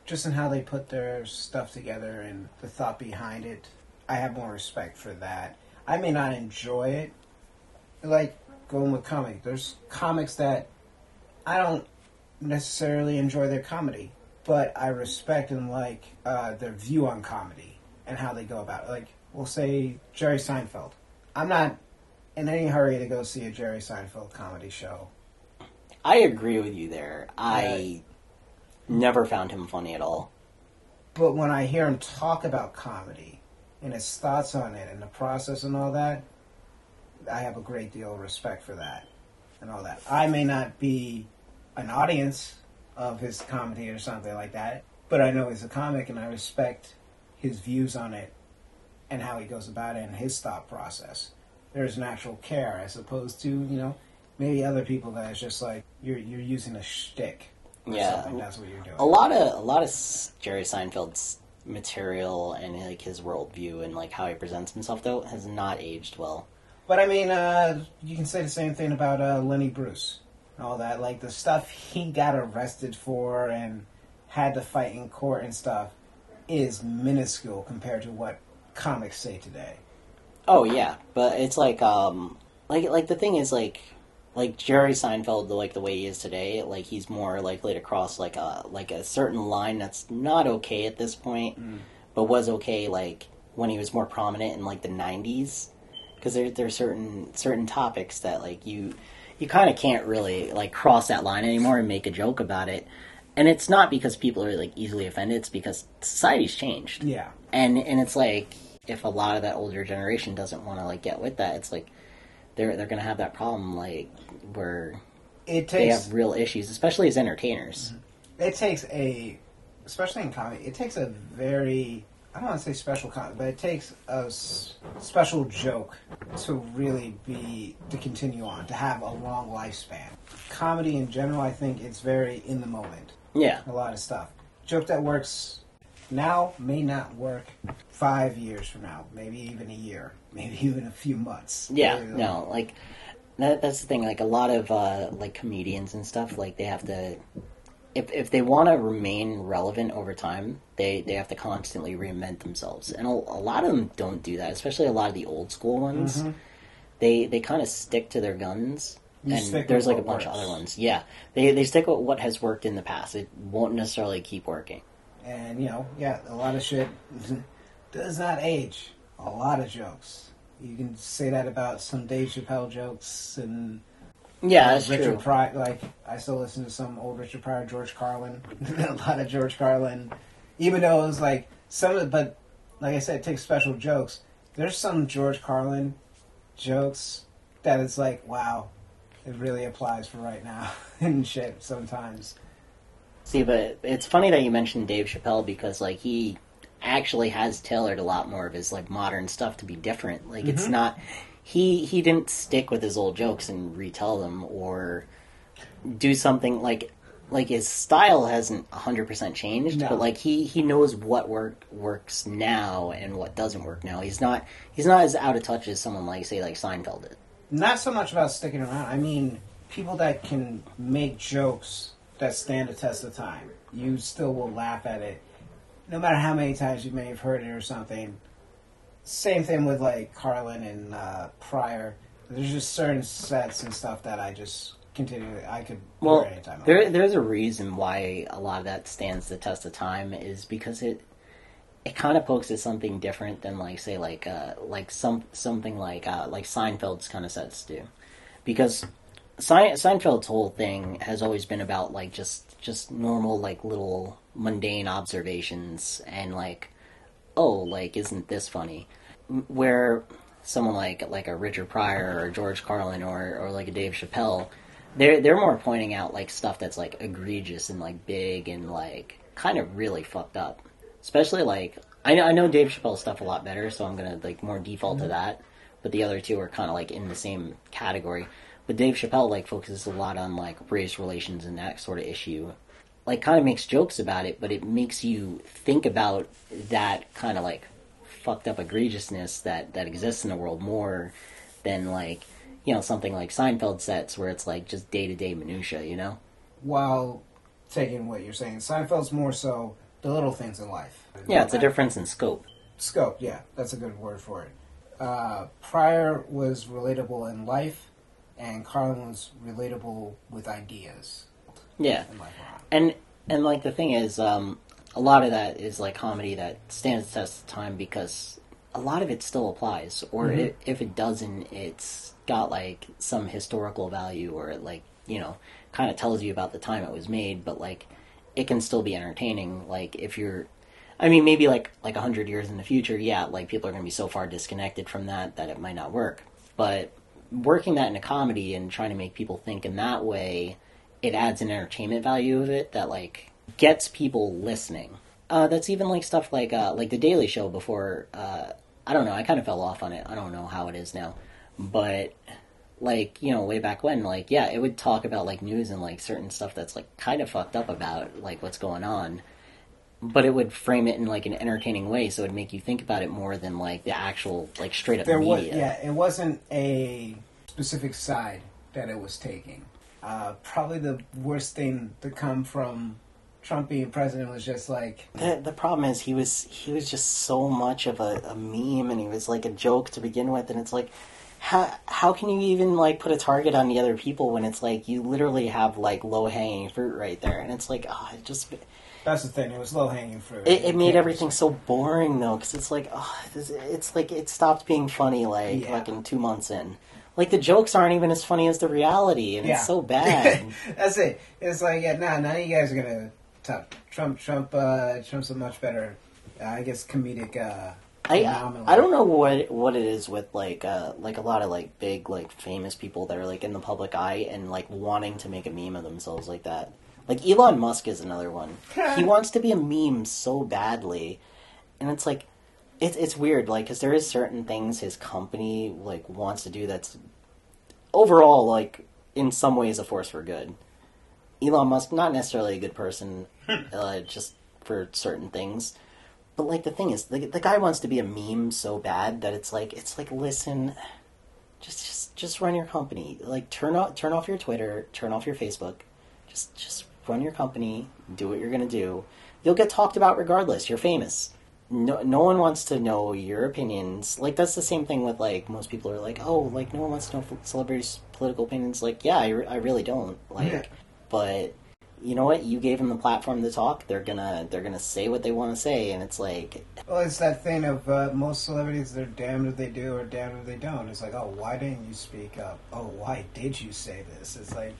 Speaker 2: just in how they put their stuff together and the thought behind it. I have more respect for that. I may not enjoy it. Like, going with comic. There's comics that I don't necessarily enjoy their comedy, but I respect and like uh, their view on comedy and how they go about it. Like, we'll say Jerry Seinfeld. I'm not in any hurry to go see a Jerry Seinfeld comedy show.
Speaker 3: I agree with you there. I never found him funny at all.
Speaker 2: But when I hear him talk about comedy and his thoughts on it and the process and all that, I have a great deal of respect for that. and all that. I may not be an audience of his comedy or something like that, but I know he's a comic and I respect his views on it and how he goes about it and his thought process. There's an actual care as opposed to, you know, maybe other people that it's just like you're you're using a shtick. Or
Speaker 3: Yeah.
Speaker 2: something. That's what you're doing.
Speaker 3: a lot of a lot of Jerry Seinfeld's material and like his worldview and like how he presents himself though has not aged well.
Speaker 2: But I mean, uh, you can say the same thing about uh, Lenny Bruce and all that. Like the stuff he got arrested for and had to fight in court and stuff is minuscule compared to what comics say today.
Speaker 3: Oh yeah, but it's like um like like the thing is like like Jerry Seinfeld the like the way he is today, like he's more likely to cross like a like a certain line that's not okay at this point, mm. but was okay like when he was more prominent in like the 90s because there there's certain certain topics that like you you kind of can't really like cross that line anymore and make a joke about it. And it's not because people are like easily offended, it's because society's changed
Speaker 2: Yeah.
Speaker 3: and and it's like if a lot of that older generation doesn't want to like get with that, it's like they're they're gonna have that problem like where
Speaker 2: It
Speaker 3: they have real issues, especially as entertainers. Mm-hmm.
Speaker 2: it takes a especially in comedy it takes a very i don't want to say special comedy but it takes a s- special joke to really be to continue on to have a long lifespan. Comedy in general i think it's very in the moment.
Speaker 3: Yeah,
Speaker 2: a lot of stuff. Joke that works now may not work five years from now maybe even a year [LAUGHS] maybe even a few months
Speaker 3: yeah,
Speaker 2: You know?
Speaker 3: no, like that, that's the thing. Like a lot of uh, like comedians and stuff, like they have to. If, if they want to remain relevant over time, they, they have to constantly reinvent themselves, and a, a lot of them don't do that. Especially a lot of the old school ones, they they kind of stick to their guns,
Speaker 2: You
Speaker 3: and there's like a bunch of other ones. Yeah, they they stick with what has worked in the past. It won't necessarily keep working.
Speaker 2: And you know, yeah, a lot of shit [LAUGHS] does not age. A lot of jokes. You can say that about some Dave Chappelle jokes and
Speaker 3: Yeah, uh, that's
Speaker 2: Richard
Speaker 3: true.
Speaker 2: Pryor. Like I still listen to some old Richard Pryor, George Carlin, [LAUGHS] a lot of George Carlin. Even though it was like some of, but like I said, it takes special jokes. There's some George Carlin jokes that it's like, wow, it really applies for right now [LAUGHS] and shit. Sometimes.
Speaker 3: See, but it's funny that you mentioned Dave Chappelle because like he actually has tailored a lot more of his like modern stuff to be different. Like it's mm-hmm. not he he didn't stick with his old jokes and retell them or do something like like his style hasn't 100% changed
Speaker 2: No.
Speaker 3: but like he he knows what work works now and what doesn't work now he's not he's not as out of touch as someone like say like Seinfeld is
Speaker 2: not so much about sticking around. I mean, people that can make jokes that stand the test of time. You still will laugh at it, no matter how many times you may have heard it or something. Same thing with like Carlin and uh, Pryor. There's just certain sets and stuff that I just continue. I could
Speaker 3: Well,
Speaker 2: anytime.
Speaker 3: There, there's a reason why a lot of that stands the test of time is because it it kind of pokes at something different than like say like uh like some something like uh like Seinfeld's kind of sets do, because Se- Seinfeld's whole thing has always been about like just just normal like little mundane observations and like oh like isn't this funny? Where someone like like a Richard Pryor or George Carlin or or like a Dave Chappelle they're they're more pointing out like stuff that's like egregious and like big and like kind of really fucked up. Especially like I know I know Dave Chappelle's stuff a lot better so I'm gonna like more default to mm-hmm. that. But the other two are kind of like in the same category but Dave Chappelle like focuses a lot on like race relations and that sort of issue like kind of makes jokes about it, but it makes you think about that kind of like fucked up egregiousness that that exists in the world more than like you know something like Seinfeld sets where it's like just day to day minutia, you know?
Speaker 2: While taking what you're saying, Seinfeld's more so the little things in life.
Speaker 3: Yeah, it's a difference in scope.
Speaker 2: Scope, yeah, that's a good word for it. Uh, Pryor was relatable in life, and Carlin was relatable with ideas
Speaker 3: Yeah,
Speaker 2: life. around.
Speaker 3: and and like the thing is, um, a lot of that is like comedy that stands the test of time because a lot of it still applies, or i if it doesn't, it's got like some historical value, or it like you know kind of tells you about the time it was made, but like it can still be entertaining. Like if you're, I mean, maybe like like a hundred years in the future, yeah, like people are going to be so far disconnected from that that it might not work, but working that in a comedy and trying to make people think in that way, it adds an entertainment value of it that like gets people listening. Uh, that's even like stuff like uh, like the Daily Show before. Uh, I don't know. I kind of fell off on it. I don't know how it is now, but like you know way back when like yeah it would talk about like news and like certain stuff that's like kind of fucked up about like what's going on but it would frame it in like an entertaining way so it'd make you think about it more than like the actual like straight up
Speaker 2: There
Speaker 3: media
Speaker 2: was yeah, it wasn't a specific side that it was taking. Uh, probably the worst thing to come from Trump being president was just like
Speaker 3: the, the problem is he was he was just so much of a, a meme and he was like a joke to begin with and it's like how how can you even like put a target on the other people when it's like you literally have like low hanging fruit right there and it's like oh it just
Speaker 2: that's the thing. It was low hanging fruit.
Speaker 3: It, it made everything so boring though, because it's like, oh, this, it's like it stopped being funny like
Speaker 2: Yeah.
Speaker 3: like in two months in. Like the jokes aren't even as funny as the reality, and
Speaker 2: Yeah.
Speaker 3: it's so [LAUGHS] bad.
Speaker 2: That's it. It's like yeah, nah, none of you guys are gonna top Trump. Trump. Uh, Trump's a much better, uh, I guess, comedic. Uh,
Speaker 3: I. I don't know what what it is with like uh like a lot of like big like famous people that are like in the public eye and like wanting to make a meme of themselves like that. Like Elon Musk is another one. he wants to be a meme so badly, and it's like it's it's weird like because there is certain things his company like wants to do that's overall like in some ways a force for good. Elon Musk not necessarily a good person, uh, just for certain things. But like the thing is, the, the guy wants to be a meme so bad that it's like it's like listen, just just just run your company. Like turn off turn off your Twitter, turn off your Facebook. Just just run your company, do what you're gonna do. You'll get talked about regardless. You're famous. No, no one wants to know your opinions. Like that's the same thing with like most people are like, oh, like no one wants to know celebrities' political opinions. Like, yeah, I, re- I really don't. Like,
Speaker 2: Yeah.
Speaker 3: but you know what? You gave them the platform to talk. They're gonna they're gonna say what they want to say, and it's like,
Speaker 2: Well, it's that thing of uh, most celebrities. They're damned if they do or damned if they don't. It's like, oh, why didn't you speak up? Oh, why did you say this? It's like,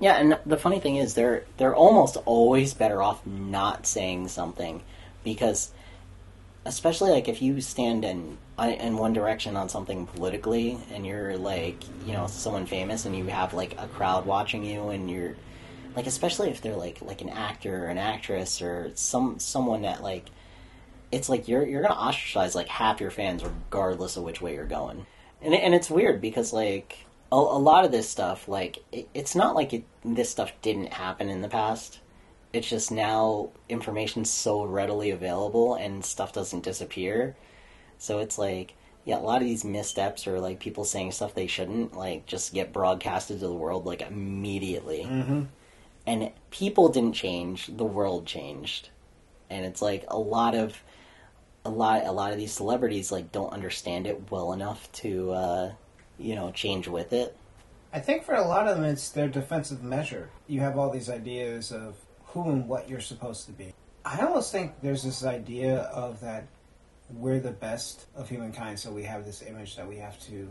Speaker 3: yeah. And the funny thing is, they're they're almost always better off not saying something, because especially like if you stand in uh, in one direction on something politically, and you're like you know someone famous, and you have like a crowd watching you, and you're like especially if they're like like an actor or an actress or some someone that like it's like you're you're gonna ostracize like half your fans regardless of which way you're going and and it's weird because like a, a lot of this stuff like it, it's not like it, this stuff didn't happen in the past. It's just now information's so readily available and stuff doesn't disappear. So it's like yeah a lot of these missteps or like people saying stuff they shouldn't like just get broadcasted to the world like immediately. And people didn't change the world changed. And it's like a lot of a lot a lot of these celebrities like don't understand it well enough to uh you know change with it
Speaker 2: I think for a lot of them, it's their defensive measure. You have all these ideas of who and what you're supposed to be. I almost think there's this idea of that we're the best of humankind, so we have this image that we have to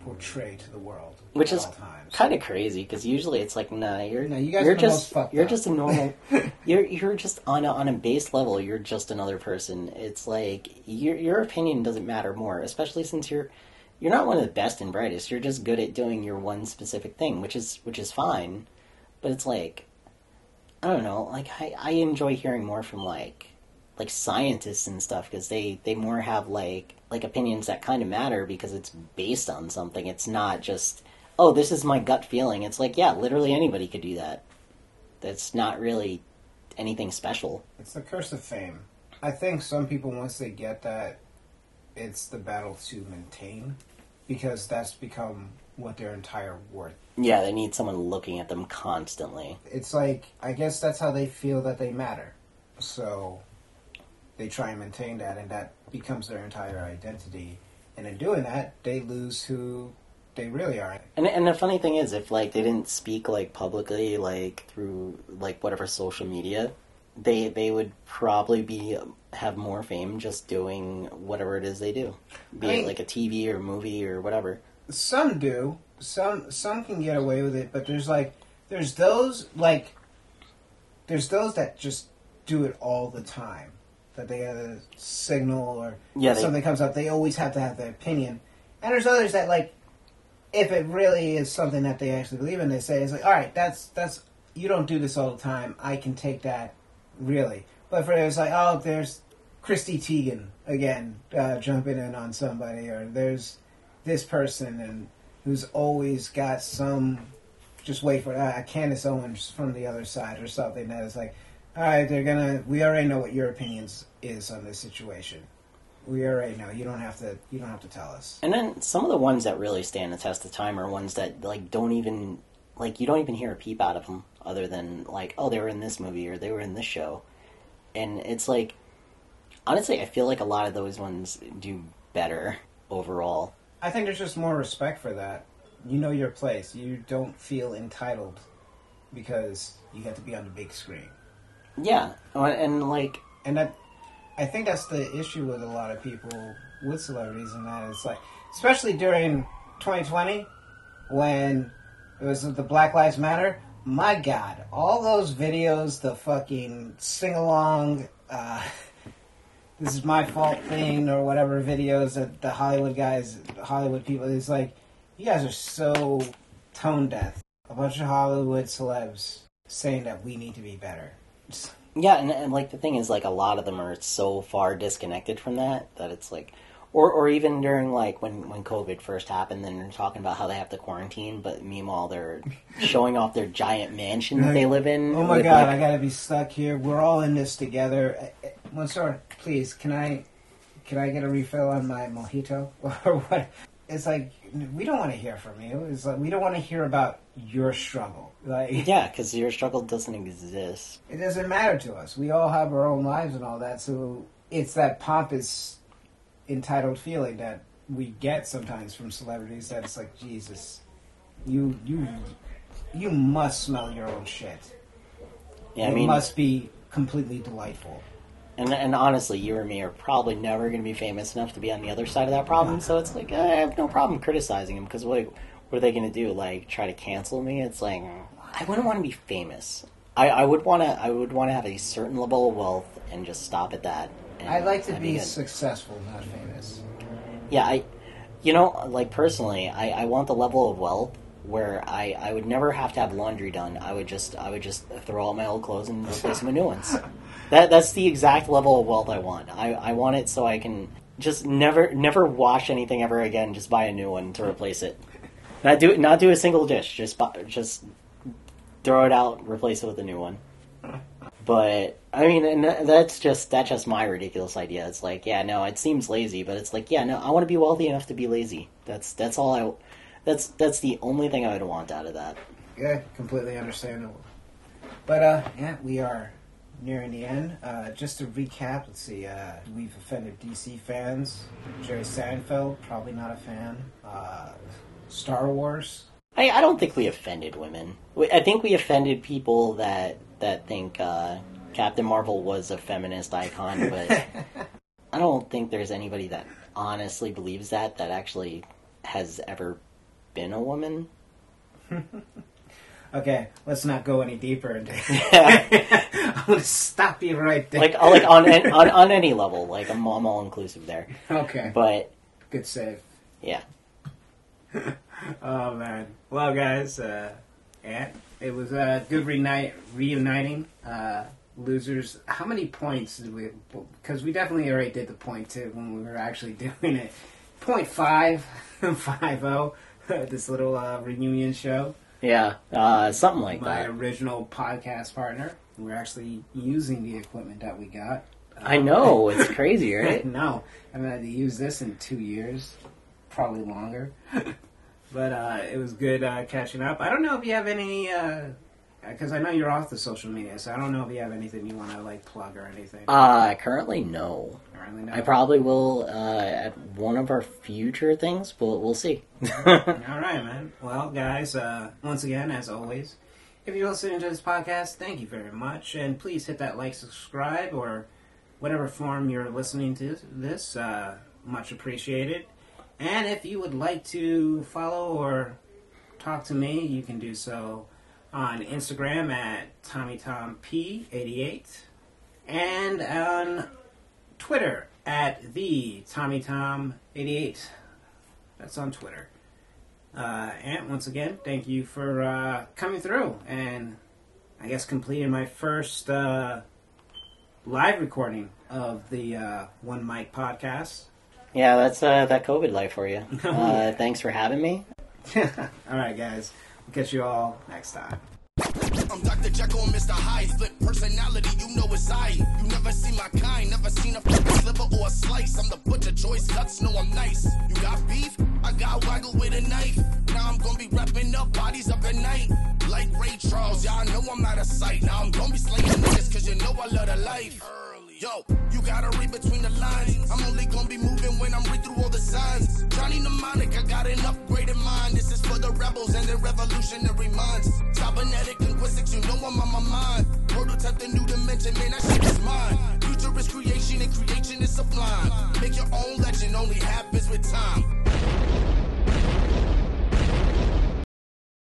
Speaker 2: portray to the world,
Speaker 3: which is kind of crazy because usually it's like nah you're
Speaker 2: No, you guys
Speaker 3: you're just you're
Speaker 2: up.
Speaker 3: just a normal [LAUGHS] you're you're just on a, on a base level you're just another person it's like your your opinion doesn't matter more especially since you're you're not one of the best and brightest. You're just good at doing your one specific thing which is which is fine. But it's like I don't know like I, I enjoy hearing more from like like scientists and stuff because they they more have like like opinions that kind of matter because it's based on something. It's not just oh this is my gut feeling. It's like yeah literally anybody could do that. That's not really anything special.
Speaker 2: It's the curse of fame. I think some people, once they get that, it's the battle to maintain because that's become what their entire worth.
Speaker 3: yeah they need someone looking at them constantly
Speaker 2: It's like, I guess that's how they feel that they matter. So they try and maintain that, and that becomes their entire identity. And in doing that, they lose who they really are.
Speaker 3: and and the funny thing is if like they didn't speak like publicly like through like whatever social media they they would probably be have more fame just doing whatever it is they do be
Speaker 2: I
Speaker 3: it like a TV or movie or whatever
Speaker 2: Some do. Some some can get away with it, but there's like there's those like there's those that just do it all the time. That they have a signal or
Speaker 3: Yeah, they-
Speaker 2: something comes up, they always have to have their opinion. And there's others that like if it really is something that they actually believe in, they say it's like, all right, that's that's you don't do this all the time. I can take that really. But for it's like, oh, there's Chrissy Teigen again uh, jumping in on somebody, or there's this person and who's always got some. Just wait for uh, Candace Owens from the other side or something that is like, all right, they're gonna. We already know what your opinions is on this situation. We already know. You don't have to. You don't have to tell us.
Speaker 3: And then some of the ones that really stand the test of time are ones that like don't even like you don't even hear a peep out of them other than like oh they were in this movie or they were in this show, and it's like honestly I feel like a lot of those ones do better overall.
Speaker 2: I think there's just more respect for that. You know your place. You don't feel entitled because you get to be on the big screen.
Speaker 3: Yeah, Uh, and like
Speaker 2: And that, I think that's the issue with a lot of people with celebrities, and that it's like, especially during 2020 when it was the Black Lives Matter. My God, all those videos, the fucking sing along, uh, [LAUGHS] this is my fault thing, or whatever videos that the Hollywood guys, Hollywood people, it's like, you guys are so tone deaf. A bunch of Hollywood celebs saying that we need to be better.
Speaker 3: Yeah, and, and like the thing is, like a lot of them are so far disconnected from that that it's like, or or even during like when when COVID first happened, then they're talking about how they have to quarantine, but meanwhile they're [LAUGHS] showing off their giant mansion that they live in.
Speaker 2: Oh my god,
Speaker 3: like-
Speaker 2: I gotta be stuck here. We're all in this together. Uh, One sir, please, can I can I get a refill on my mojito [LAUGHS] or what? It's like we don't want to hear from you. It's like we don't want to hear about your struggle. Like [LAUGHS]
Speaker 3: yeah, because your struggle doesn't exist.
Speaker 2: it doesn't matter to us. We all have our own lives and all that. So it's that pompous, entitled feeling that we get sometimes from celebrities. That it's like Jesus, you you you must smell your own shit.
Speaker 3: Yeah, I
Speaker 2: it
Speaker 3: mean,
Speaker 2: must be completely delightful.
Speaker 3: and and honestly, you or me are probably never going to be famous enough to be on the other side of that problem. So it's like I have no problem criticizing them because what what are they going to do? Like try to cancel me? It's like I wouldn't want to be famous. I, I would want to I would want to have a certain level of wealth and just stop at that. And
Speaker 2: I'd like to be successful, not famous.
Speaker 3: Yeah, I, you know, like personally, I, I want the level of wealth where I, I would never have to have laundry done. I would just I would just throw out my old clothes and replace them with new ones. [LAUGHS] That that's the exact level of wealth I want. I, I want it so I can just never never wash anything ever again. Just buy a new one to replace it. Not do not do a single dish. Just buy, just throw it out, replace it with a new one. But I mean, and that's just that's just my ridiculous idea. It's like, yeah, no, it seems lazy, but it's like, yeah, no, I want to be wealthy enough to be lazy. That's that's all I. That's that's the only thing I would want out of that.
Speaker 2: Yeah, completely understandable. But uh, yeah, we are nearing the end. Uh, just to recap, let's see. Uh, we've offended DC fans. Jerry Seinfeld, probably not a fan. Uh, Star Wars.
Speaker 3: I, I don't think we offended women. I think we offended people that that think uh, Captain Marvel was a feminist icon, but [LAUGHS] I don't think there's anybody that honestly believes that that actually has ever been a woman. [LAUGHS]
Speaker 2: Okay, let's not go any deeper into. [LAUGHS] I'm gonna stop you right there.
Speaker 3: like like on an- on on any level. Like I'm, I'm all inclusive there,
Speaker 2: okay,
Speaker 3: but
Speaker 2: good save.
Speaker 3: yeah.
Speaker 2: Oh man. Well, guys, uh, yeah, it was a good reunite, reuniting. Uh, losers. How many points did we? Because we definitely already did the point two when we were actually [LAUGHS] doing it. Point five, [LAUGHS] five oh. [LAUGHS] This little uh, reunion show.
Speaker 3: Yeah, uh, something like
Speaker 2: My
Speaker 3: that.
Speaker 2: My original podcast partner. We're actually using the equipment that we got.
Speaker 3: I know it's crazy, right?
Speaker 2: no, I've had to use this in two years, probably longer. but uh, it was good uh, catching up. I don't know if you have any, because I know you're off the social media, so I don't know if you have anything you want to like plug or anything.
Speaker 3: Uh, currently, no.
Speaker 2: I really know.
Speaker 3: I probably will uh, at one of our future things, but we'll see. [LAUGHS]
Speaker 2: All right, man. Well, guys, uh, once again, as always, if you're listening to this podcast, thank you very much, and please hit that like, subscribe, or whatever form you're listening to this. Uh, much appreciated. And if you would like to follow or talk to me, you can do so on Instagram at TommyTomP88 and on Twitter at the TommyTom88. That's on Twitter. Uh, and once again, thank you for uh, coming through and I guess completing my first uh, live recording of the uh, One Mic podcast.
Speaker 3: Yeah, that's uh, that COVID life for you. [LAUGHS] Uh, thanks for having me. [LAUGHS]
Speaker 2: all right, guys. Catch you all next time.
Speaker 1: I'm Dr. Jekyll and Mr. Hyde. Flip personality, you know it's I. You never see my kind, never seen a fucking sliver or a slice. I'm the butcher, choice cuts, know I'm nice. You got beef? I got waggle with a knife. Now I'm gonna be wrapping up bodies up at night. Like Ray Charles, y'all know I'm out of sight. Now I'm gonna be slaying niggas, cause you know I love the life. Yo, you gotta read between the lines. I'm only gonna be moving when I'm read through all the signs. Johnny Mnemonic, I got an upgraded mind. This is for the rebels and their revolutionary minds. Cybernetic linguistics, you know I'm on my mind. Prototype the new dimension, man, that shit is mine. Future is creation and creation is sublime. Make your own legend, only happens with time.